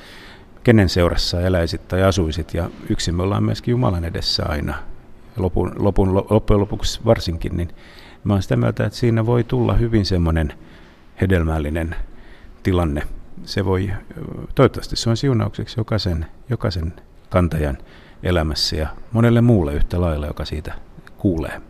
kenen seurassa eläisit tai asuisit, ja yksin me ollaan myöskin Jumalan edessä aina, lopun, lopun, loppujen lopuksi varsinkin, niin mä oon sitä mieltä, että siinä voi tulla hyvin semmoinen hedelmällinen tilanne. Se voi, toivottavasti se on siunaukseksi jokaisen, jokaisen kantajan elämässä ja monelle muulle yhtä lailla, joka siitä kuulee.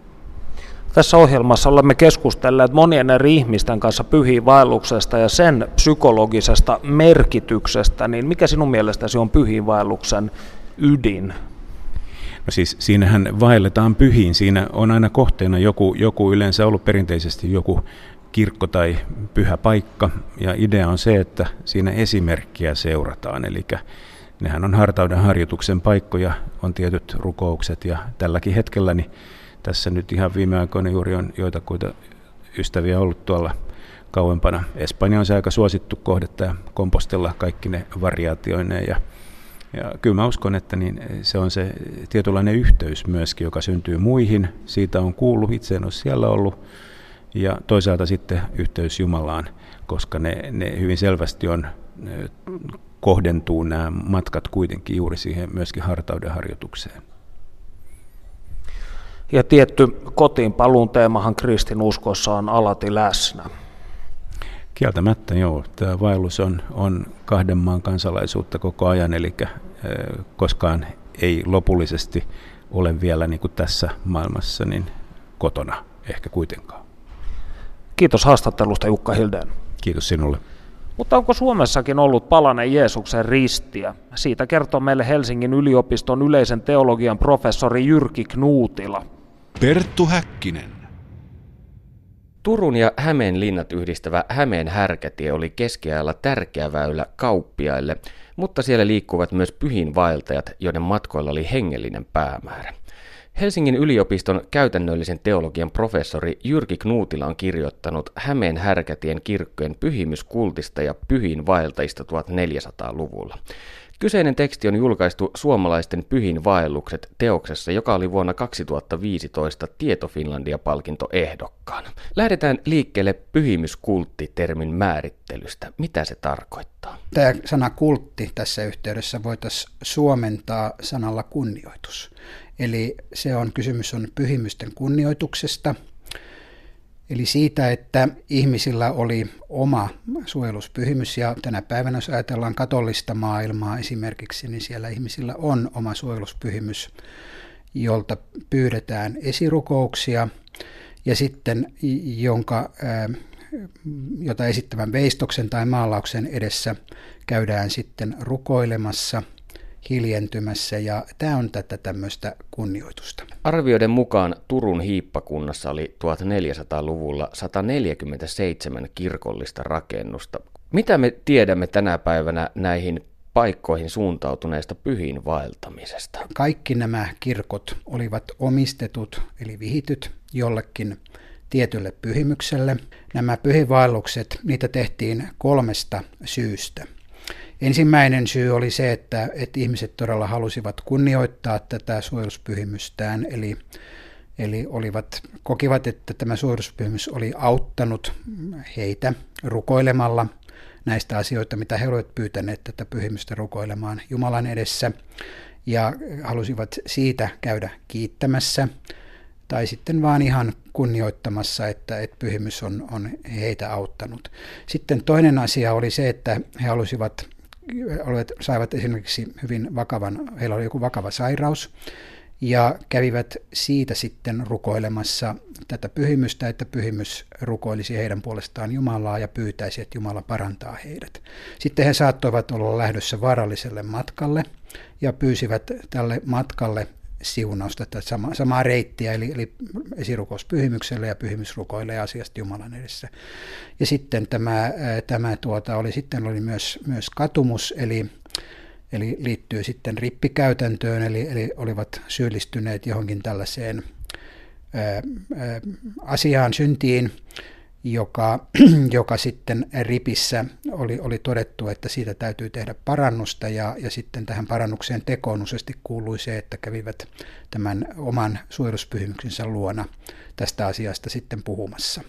Tässä ohjelmassa olemme keskustelleet monien eri ihmisten kanssa pyhiinvaelluksesta ja sen psykologisesta merkityksestä, niin mikä sinun mielestäsi on pyhiinvaelluksen ydin? No siis siinähän vaelletaan pyhiin, siinä on aina kohteena joku, joku yleensä ollut perinteisesti joku kirkko tai pyhä paikka, ja idea on se, että siinä esimerkkiä seurataan, eli nehän on hartauden harjoituksen paikkoja, on tietyt rukoukset, ja tälläkin hetkellä niin tässä nyt ihan viime aikoina juuri on joitakuita ystäviä ollut tuolla kauempana. Espanja on se aika suosittu kohde tämä kompostella kaikki ne variaatioineen ja, ja kyllä mä uskon, että niin se on se tietynlainen yhteys myöskin, joka syntyy muihin. Siitä on kuullut, itse en ole siellä ollut. Ja toisaalta sitten yhteys Jumalaan, koska ne, ne hyvin selvästi on, kohdentuu nämä matkat kuitenkin juuri siihen myöskin hartauden harjoitukseen. Ja tietty kotiin paluun teemahan kristinuskossa on alati läsnä. Kieltämättä joo. Tämä vaellus on, on kahden maan kansalaisuutta koko ajan, eli koskaan ei lopullisesti ole vielä niin kuin tässä maailmassa niin kotona ehkä kuitenkaan. Kiitos haastattelusta Jukka Hildeen. Kiitos sinulle. Mutta onko Suomessakin ollut palanen Jeesuksen ristiä? Siitä kertoo meille Helsingin yliopiston yleisen teologian professori Jyrki Knuutila. Perttu Häkkinen. Turun ja Hämeen linnat yhdistävä Hämeen härkätie oli keskiajalla tärkeä väylä kauppiaille, mutta siellä liikkuvat myös pyhinvaeltajat, joiden matkoilla oli hengellinen päämäärä. Helsingin yliopiston käytännöllisen teologian professori Jyrki Knuutila on kirjoittanut Hämeen härkätien kirkkojen pyhimyskultista ja pyhinvaeltajista 1400-luvulla. Kyseinen teksti on julkaistu Suomalaisten pyhin vaellukset teoksessa, joka oli vuonna 2015 Tieto Finlandia-palkinto ehdokkaana. Lähdetään liikkeelle pyhimyskultti-termin määrittelystä. Mitä se tarkoittaa? Tämä sana kultti tässä yhteydessä voitaisiin suomentaa sanalla kunnioitus. Eli se on kysymys on pyhimysten kunnioituksesta – Eli siitä, että ihmisillä oli oma suojeluspyhimys ja tänä päivänä, jos ajatellaan katolista maailmaa esimerkiksi, niin siellä ihmisillä on oma suojeluspyhimys, jolta pyydetään esirukouksia ja sitten jonka, jota esittävän veistoksen tai maalauksen edessä käydään sitten rukoilemassa – hiljentymässä ja tämä on tätä tämmöistä kunnioitusta. Arvioiden mukaan Turun hiippakunnassa oli 1400-luvulla 147 kirkollista rakennusta. Mitä me tiedämme tänä päivänä näihin paikkoihin suuntautuneesta pyhiin vaeltamisesta? Kaikki nämä kirkot olivat omistetut eli vihityt jollekin tietylle pyhimykselle. Nämä pyhivaellukset, niitä tehtiin kolmesta syystä. Ensimmäinen syy oli se, että, että ihmiset todella halusivat kunnioittaa tätä suojeluspyhimystään, eli, eli olivat, kokivat, että tämä suojeluspyhimys oli auttanut heitä rukoilemalla näistä asioista, mitä he olivat pyytäneet tätä pyhimystä rukoilemaan Jumalan edessä ja halusivat siitä käydä kiittämässä tai sitten vaan ihan kunnioittamassa, että, että pyhimys on, on heitä auttanut. Sitten toinen asia oli se, että he halusivat, saivat esimerkiksi hyvin vakavan, heillä oli joku vakava sairaus, ja kävivät siitä sitten rukoilemassa tätä pyhimystä, että pyhimys rukoilisi heidän puolestaan Jumalaa ja pyytäisi, että Jumala parantaa heidät. Sitten he saattoivat olla lähdössä vaaralliselle matkalle ja pyysivät tälle matkalle siunausta, sama, samaa reittiä, eli, eli esirukous pyhimykselle ja pyhimysrukoille asiasta Jumalan edessä. Ja sitten tämä, tämä tuota, oli, sitten oli myös, myös katumus, eli eli liittyy sitten rippikäytäntöön, eli, eli olivat syyllistyneet johonkin tällaiseen ää, ää, asiaan, syntiin, joka, joka sitten ripissä oli, oli todettu, että siitä täytyy tehdä parannusta ja, ja sitten tähän parannukseen tekoon useasti kuului se, että kävivät tämän oman suojeluspyhimyksensä luona tästä asiasta sitten puhumassa.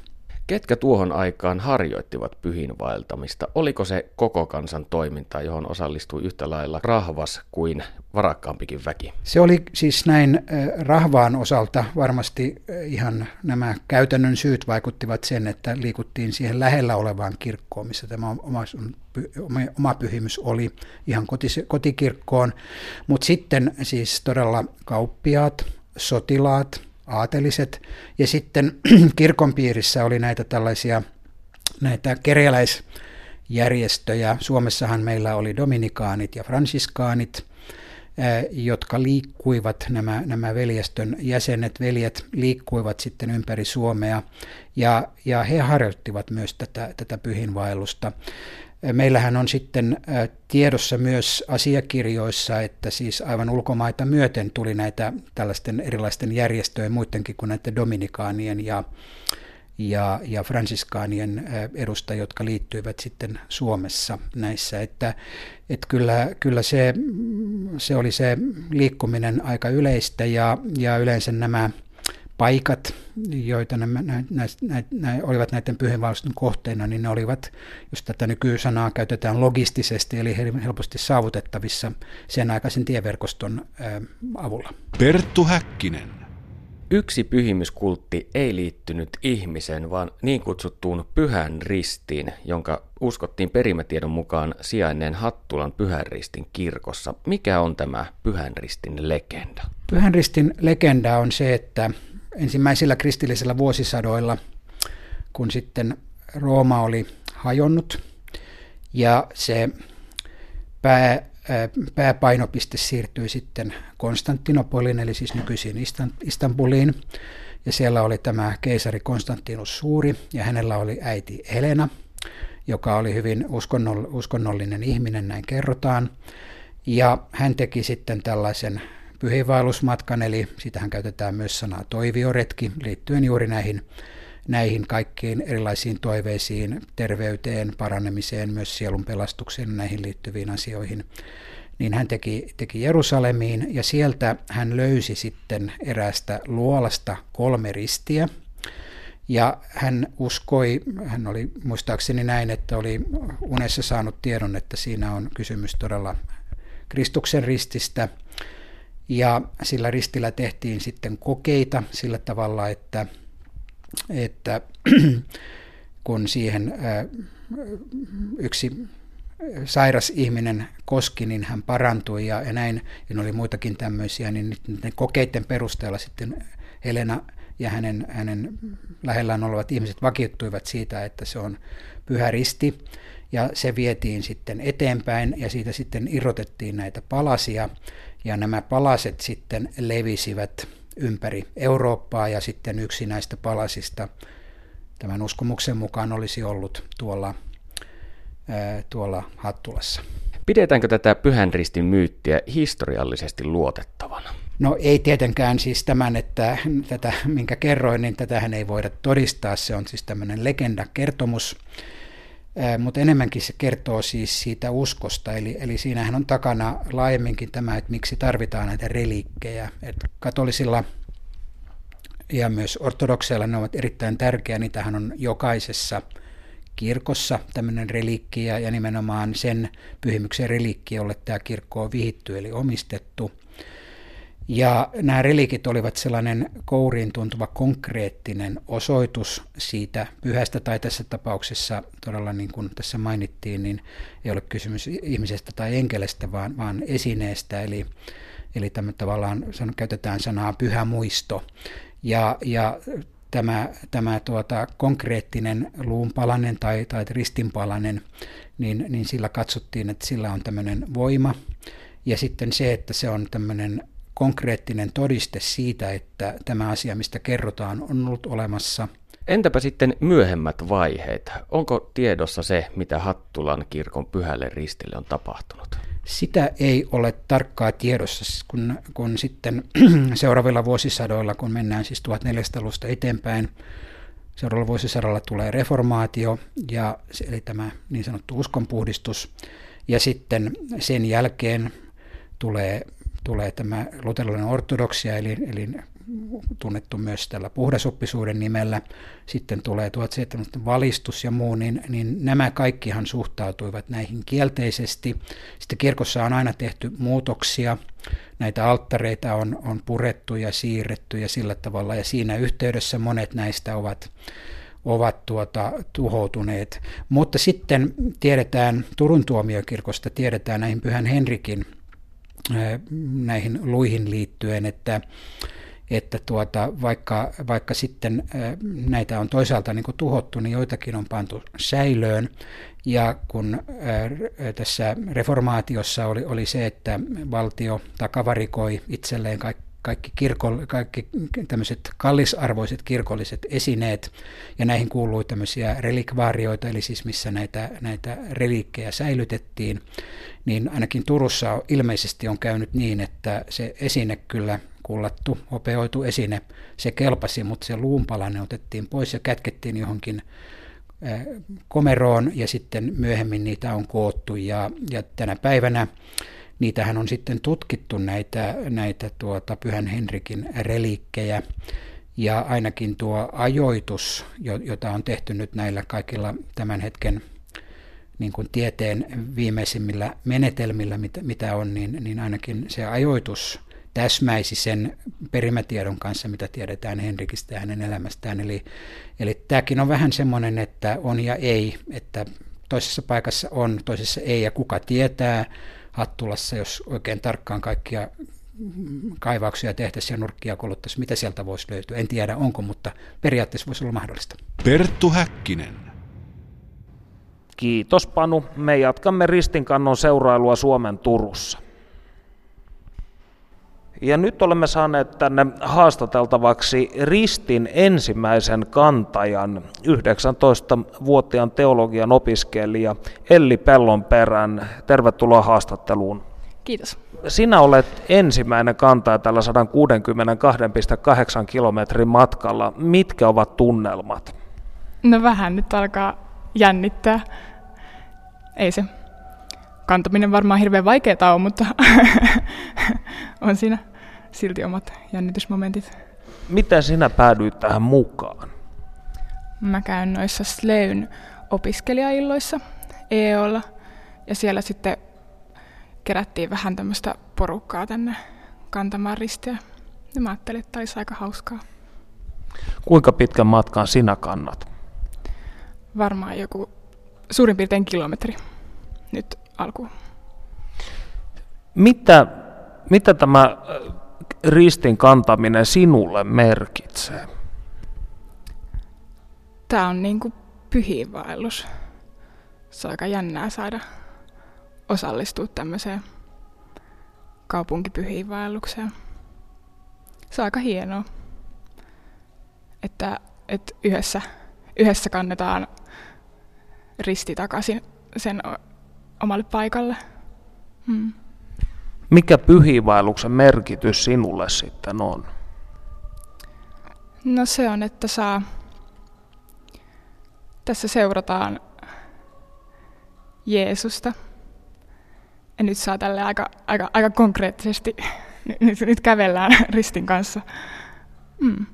Ketkä tuohon aikaan harjoittivat pyhinvaeltamista? Oliko se koko kansan toiminta, johon osallistui yhtä lailla rahvas kuin varakkaampikin väki? Se oli siis näin rahvaan osalta varmasti ihan nämä käytännön syyt vaikuttivat sen, että liikuttiin siihen lähellä olevaan kirkkoon, missä tämä oma, oma pyhimys oli ihan kotikirkkoon. Mutta sitten siis todella kauppiaat, sotilaat, aateliset. Ja sitten kirkon piirissä oli näitä tällaisia näitä kerjäläisjärjestöjä. Suomessahan meillä oli dominikaanit ja fransiskaanit, jotka liikkuivat, nämä, nämä veljestön jäsenet, veljet liikkuivat sitten ympäri Suomea ja, ja he harjoittivat myös tätä, tätä pyhinvaellusta. Meillähän on sitten tiedossa myös asiakirjoissa, että siis aivan ulkomaita myöten tuli näitä tällaisten erilaisten järjestöjen, muidenkin kuin näiden dominikaanien ja, ja, ja fransiskaanien edustajia, jotka liittyivät sitten Suomessa näissä. Että, että kyllä, kyllä se, se oli se liikkuminen aika yleistä ja, ja yleensä nämä paikat, joita nämä, nä, nä, nä, nä, olivat näiden pyhinvaellusten kohteena, niin ne olivat, jos tätä nykysanaa käytetään logistisesti, eli helposti saavutettavissa sen aikaisen tieverkoston ä, avulla. Perttu Häkkinen. Yksi pyhimyskultti ei liittynyt ihmiseen, vaan niin kutsuttuun pyhän ristiin, jonka uskottiin perimätiedon mukaan sijainneen Hattulan pyhän ristin kirkossa. Mikä on tämä pyhän ristin legenda? Pyhän ristin legenda on se, että ensimmäisillä kristillisillä vuosisadoilla, kun sitten Rooma oli hajonnut ja se pää, pääpainopiste siirtyi sitten Konstantinopolin, eli siis nykyisin Istanbuliin. Ja siellä oli tämä keisari Konstantinus Suuri, ja hänellä oli äiti Helena, joka oli hyvin uskonnollinen ihminen, näin kerrotaan. Ja hän teki sitten tällaisen pyhiinvaellusmatkan, eli sitähän käytetään myös sanaa toivioretki, liittyen juuri näihin, näihin kaikkiin erilaisiin toiveisiin, terveyteen, paranemiseen, myös sielun pelastukseen näihin liittyviin asioihin. Niin hän teki, teki Jerusalemiin ja sieltä hän löysi sitten eräästä luolasta kolme ristiä, ja hän uskoi, hän oli muistaakseni näin, että oli unessa saanut tiedon, että siinä on kysymys todella Kristuksen rististä, ja sillä ristillä tehtiin sitten kokeita sillä tavalla, että, että kun siihen yksi sairas ihminen koski, niin hän parantui ja, ja näin, ja oli muitakin tämmöisiä, niin ne kokeiden perusteella sitten Helena ja hänen, hänen lähellään olevat ihmiset vakiuttuivat siitä, että se on pyhä risti, ja se vietiin sitten eteenpäin, ja siitä sitten irrotettiin näitä palasia, ja nämä palaset sitten levisivät ympäri Eurooppaa ja sitten yksi näistä palasista tämän uskomuksen mukaan olisi ollut tuolla, ää, tuolla Hattulassa. Pidetäänkö tätä pyhän ristin myyttiä historiallisesti luotettavana? No ei tietenkään siis tämän, että tätä minkä kerroin, niin tätähän ei voida todistaa. Se on siis tämmöinen legendakertomus. kertomus mutta enemmänkin se kertoo siis siitä uskosta, eli, eli siinähän on takana laajemminkin tämä, että miksi tarvitaan näitä reliikkejä. että katolisilla ja myös ortodokseilla ne ovat erittäin tärkeä, niitähän on jokaisessa kirkossa tämmöinen reliikki ja, ja nimenomaan sen pyhimyksen reliikki, jolle tämä kirkko on vihitty eli omistettu. Ja nämä relikit olivat sellainen kouriin tuntuva konkreettinen osoitus siitä pyhästä, tai tässä tapauksessa todella niin kuin tässä mainittiin, niin ei ole kysymys ihmisestä tai enkelestä, vaan, vaan esineestä, eli, eli tämä tavallaan käytetään sanaa pyhä muisto. Ja, ja tämä, tämä tuota, konkreettinen luunpalanen tai, tai ristinpalanen, niin, niin sillä katsottiin, että sillä on tämmöinen voima. Ja sitten se, että se on tämmöinen konkreettinen todiste siitä, että tämä asia, mistä kerrotaan, on ollut olemassa. Entäpä sitten myöhemmät vaiheet? Onko tiedossa se, mitä Hattulan kirkon pyhälle ristille on tapahtunut? Sitä ei ole tarkkaa tiedossa, kun, kun sitten seuraavilla vuosisadoilla, kun mennään siis 1400-luvusta eteenpäin, seuraavalla vuosisadalla tulee reformaatio, ja, eli tämä niin sanottu uskonpuhdistus, ja sitten sen jälkeen tulee tulee tämä luterilainen ortodoksia, eli, eli tunnettu myös tällä puhdasoppisuuden nimellä. Sitten tulee 1700 valistus ja muu, niin, niin nämä kaikkihan suhtautuivat näihin kielteisesti. Sitten kirkossa on aina tehty muutoksia. Näitä alttareita on, on purettu ja siirretty ja sillä tavalla, ja siinä yhteydessä monet näistä ovat ovat tuota, tuhoutuneet. Mutta sitten tiedetään Turun tuomiokirkosta, tiedetään näihin Pyhän Henrikin näihin luihin liittyen, että, että tuota, vaikka, vaikka sitten näitä on toisaalta niin kuin tuhottu, niin joitakin on pantu säilöön. Ja kun tässä reformaatiossa oli, oli se, että valtio takavarikoi itselleen kaikki kaikki, kirko, kaikki tämmöiset kallisarvoiset kirkolliset esineet, ja näihin kuului tämmöisiä relikvaarioita, eli siis missä näitä, näitä reliikkejä säilytettiin, niin ainakin Turussa ilmeisesti on käynyt niin, että se esine kyllä kullattu, opeoitu esine, se kelpasi, mutta se luunpalanen otettiin pois ja kätkettiin johonkin komeroon ja sitten myöhemmin niitä on koottu ja, ja tänä päivänä niitähän on sitten tutkittu näitä, näitä tuota Pyhän Henrikin reliikkejä ja ainakin tuo ajoitus, jota on tehty nyt näillä kaikilla tämän hetken niin kuin tieteen viimeisimmillä menetelmillä, mitä, mitä on, niin, niin ainakin se ajoitus täsmäisi sen perimätiedon kanssa, mitä tiedetään Henrikistä ja hänen elämästään. Eli, eli tämäkin on vähän semmoinen, että on ja ei, että toisessa paikassa on, toisessa ei, ja kuka tietää Hattulassa, jos oikein tarkkaan kaikkia kaivauksia tehtäisiin ja nurkkia koluttaisiin, mitä sieltä voisi löytyä. En tiedä onko, mutta periaatteessa voisi olla mahdollista. Perttu Häkkinen. Kiitos Panu. Me jatkamme ristinkannon seurailua Suomen Turussa. Ja nyt olemme saaneet tänne haastateltavaksi Ristin ensimmäisen kantajan, 19-vuotiaan teologian opiskelija Elli Pellonperän. Tervetuloa haastatteluun. Kiitos. Sinä olet ensimmäinen kantaja tällä 162,8 kilometrin matkalla. Mitkä ovat tunnelmat? No vähän nyt alkaa jännittää. Ei se kantaminen varmaan hirveän vaikeaa on, mutta on siinä silti omat jännitysmomentit. Miten sinä päädyit tähän mukaan? Mä käyn noissa Sleyn opiskelijailloissa EOlla ja siellä sitten kerättiin vähän tämmöistä porukkaa tänne kantamaan ristiä. Ja mä ajattelin, että olisi aika hauskaa. Kuinka pitkän matkan sinä kannat? Varmaan joku suurin piirtein kilometri nyt alkuun. Mitä, mitä tämä ristin kantaminen sinulle merkitsee? Tämä on niin kuin pyhiinvaellus. Se on aika jännää saada osallistua tämmöiseen kaupunkipyhiinvaellukseen. Se on aika hienoa, että, että yhdessä, yhdessä kannetaan risti takaisin sen omalle paikalle. Hmm. Mikä pyhiinvaelluksen merkitys sinulle sitten on? No se on, että saa, tässä seurataan Jeesusta. Ja nyt saa tälle aika, aika, aika konkreettisesti, nyt, nyt kävellään ristin kanssa. Mm.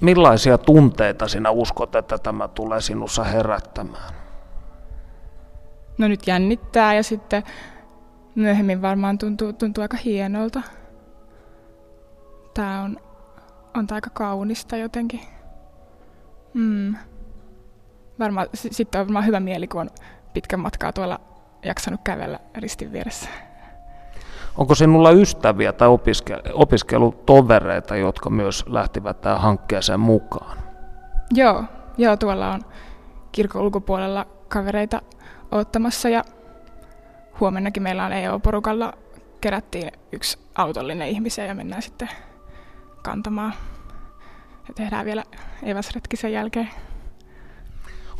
Millaisia tunteita sinä uskot, että tämä tulee sinussa herättämään? No nyt jännittää ja sitten myöhemmin varmaan tuntuu, tuntuu aika hienolta. Tämä on, on aika kaunista jotenkin. Mm. Varmaan, sitten on varmaan hyvä mieli, kun on pitkän matkaa tuolla jaksanut kävellä ristin vieressä. Onko sinulla ystäviä tai opiske- opiskelutovereita, jotka myös lähtivät tähän hankkeeseen mukaan? Joo, joo, tuolla on kirkon ulkopuolella kavereita ottamassa ja huomennakin meillä on EO-porukalla kerättiin yksi autollinen ihmisiä ja mennään sitten kantamaan. Ja tehdään vielä eväsretki sen jälkeen.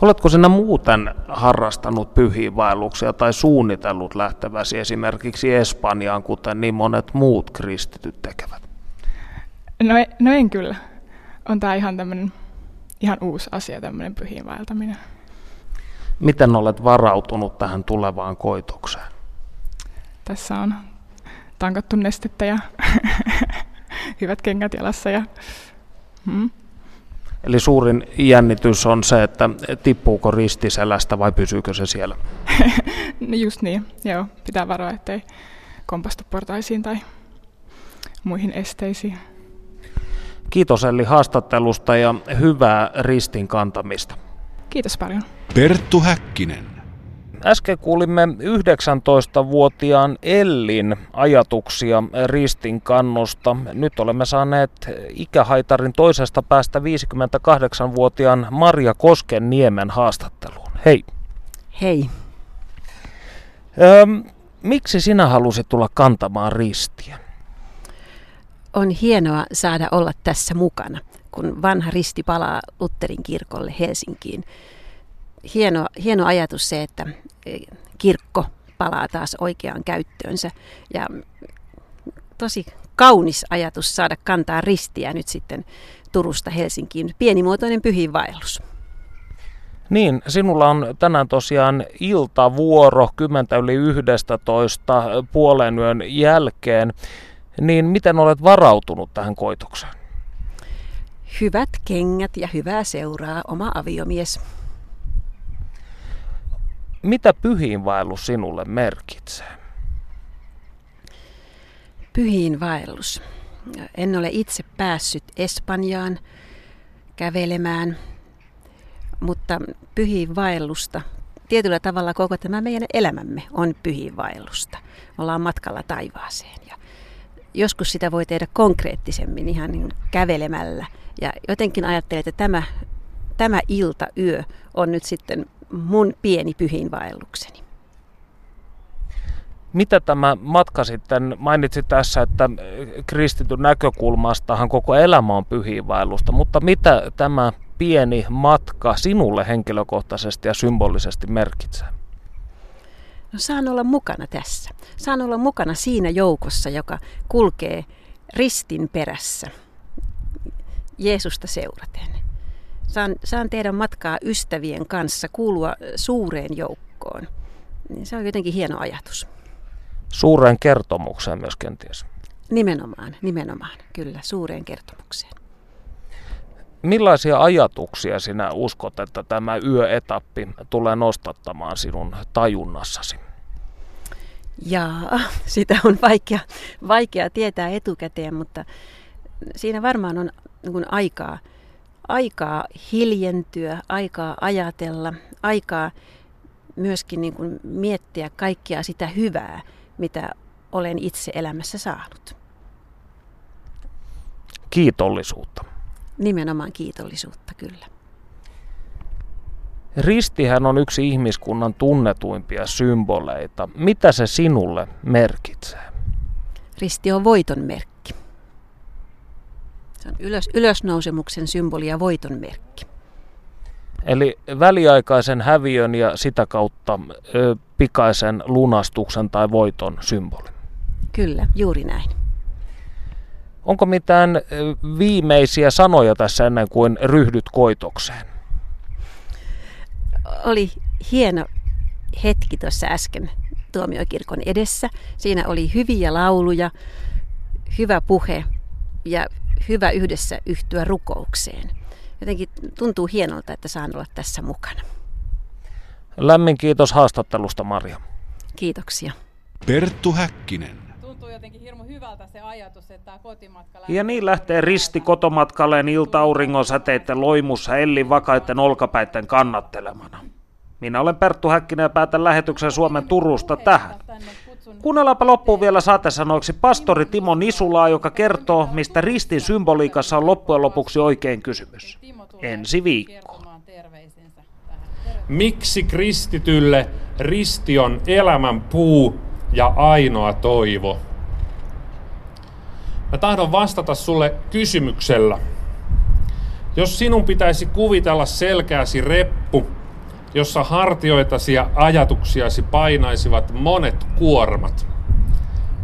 Oletko sinä muuten harrastanut pyhiinvaelluksia tai suunnitellut lähteväsi esimerkiksi Espanjaan, kuten niin monet muut kristityt tekevät? No, no en kyllä. On tämä ihan tämmöinen ihan uusi asia, tämmöinen pyhiinvaeltaminen. Miten olet varautunut tähän tulevaan koitokseen? Tässä on tankattu nestettä ja hyvät kengät jalassa. Ja, hmm. Eli suurin jännitys on se, että tippuuko ristiselästä vai pysyykö se siellä? no just niin, joo. Pitää varoa, ettei kompastu portaisiin tai muihin esteisiin. Kiitos Elli haastattelusta ja hyvää ristin kantamista. Kiitos paljon. Perttu Häkkinen. Äsken kuulimme 19-vuotiaan Ellin ajatuksia ristin kannosta. Nyt olemme saaneet ikähaitarin toisesta päästä 58-vuotiaan Maria Kosken niemen haastatteluun. Hei. Hei. Öm, miksi sinä halusit tulla kantamaan ristiä? On hienoa saada olla tässä mukana, kun vanha risti palaa Lutterin kirkolle Helsinkiin hieno, hieno ajatus se, että e, kirkko palaa taas oikeaan käyttöönsä. Ja tosi kaunis ajatus saada kantaa ristiä nyt sitten Turusta Helsinkiin. Pienimuotoinen pyhiinvaellus. Niin, sinulla on tänään tosiaan iltavuoro 10 yli 11 puolen yön jälkeen. Niin miten olet varautunut tähän koitokseen? Hyvät kengät ja hyvää seuraa oma aviomies. Mitä pyhiinvaellus sinulle merkitsee? Pyhiinvaellus. En ole itse päässyt Espanjaan kävelemään, mutta pyhiinvaellusta, tietyllä tavalla koko tämä meidän elämämme on pyhiinvaellusta. Ollaan matkalla taivaaseen ja joskus sitä voi tehdä konkreettisemmin ihan niin kävelemällä. Ja jotenkin ajattelen, että tämä, tämä ilta, yö on nyt sitten mun pieni pyhiinvaellukseni. Mitä tämä matka sitten, mainitsit tässä, että kristityn näkökulmastahan koko elämä on pyhiinvaellusta, mutta mitä tämä pieni matka sinulle henkilökohtaisesti ja symbolisesti merkitsee? No saan olla mukana tässä. Saan olla mukana siinä joukossa, joka kulkee ristin perässä Jeesusta seuraten. Saan, saan tehdä matkaa ystävien kanssa, kuulua suureen joukkoon. Niin se on jotenkin hieno ajatus. Suureen kertomukseen myös kenties. Nimenomaan, nimenomaan, kyllä, suureen kertomukseen. Millaisia ajatuksia sinä uskot, että tämä yöetappi tulee nostattamaan sinun tajunnassasi? Jaa, sitä on vaikea, vaikea tietää etukäteen, mutta siinä varmaan on niin aikaa – aikaa hiljentyä, aikaa ajatella, aikaa myöskin niin kuin miettiä kaikkia sitä hyvää, mitä olen itse elämässä saanut. Kiitollisuutta. Nimenomaan kiitollisuutta, kyllä. Ristihän on yksi ihmiskunnan tunnetuimpia symboleita. Mitä se sinulle merkitsee? Risti on voiton merkki. Se on ylös, ylösnousemuksen symboli ja voiton merkki. Eli väliaikaisen häviön ja sitä kautta ö, pikaisen lunastuksen tai voiton symboli. Kyllä, juuri näin. Onko mitään viimeisiä sanoja tässä ennen kuin ryhdyt koitokseen? Oli hieno hetki tuossa äsken tuomiokirkon edessä. Siinä oli hyviä lauluja, hyvä puhe ja hyvä yhdessä yhtyä rukoukseen. Jotenkin tuntuu hienolta, että saan olla tässä mukana. Lämmin kiitos haastattelusta, Maria. Kiitoksia. Perttu Häkkinen. Tuntuu jotenkin hirmu hyvältä se ajatus, että tämä kotimatka Ja niin lähtee Risti kotomatkalleen ilta-auringon säteiden loimussa Ellin vakaiden olkapäitten kannattelemana. Minä olen Perttu Häkkinen ja päätän lähetyksen Suomen Turusta tähän. Kuunnellaanpa loppuun vielä saatesanoiksi pastori Timo Nisulaa, joka kertoo, mistä ristin symboliikassa on loppujen lopuksi oikein kysymys. Ensi viikko. Miksi kristitylle risti on elämän puu ja ainoa toivo? Mä tahdon vastata sulle kysymyksellä. Jos sinun pitäisi kuvitella selkääsi reppu, jossa hartioitasi ja ajatuksiasi painaisivat monet kuormat,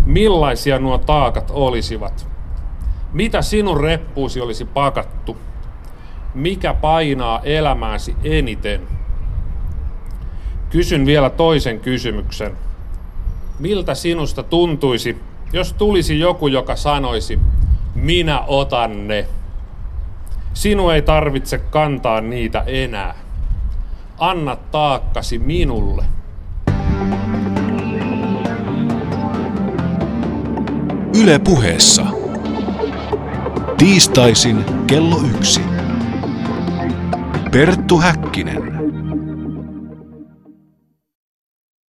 millaisia nuo taakat olisivat? Mitä sinun reppuusi olisi pakattu? Mikä painaa elämääsi eniten? Kysyn vielä toisen kysymyksen. Miltä sinusta tuntuisi, jos tulisi joku, joka sanoisi, minä otan ne. Sinu ei tarvitse kantaa niitä enää. Anna taakkasi minulle. Yle puheessa. Tiistaisin kello yksi. Perttu Häkkinen.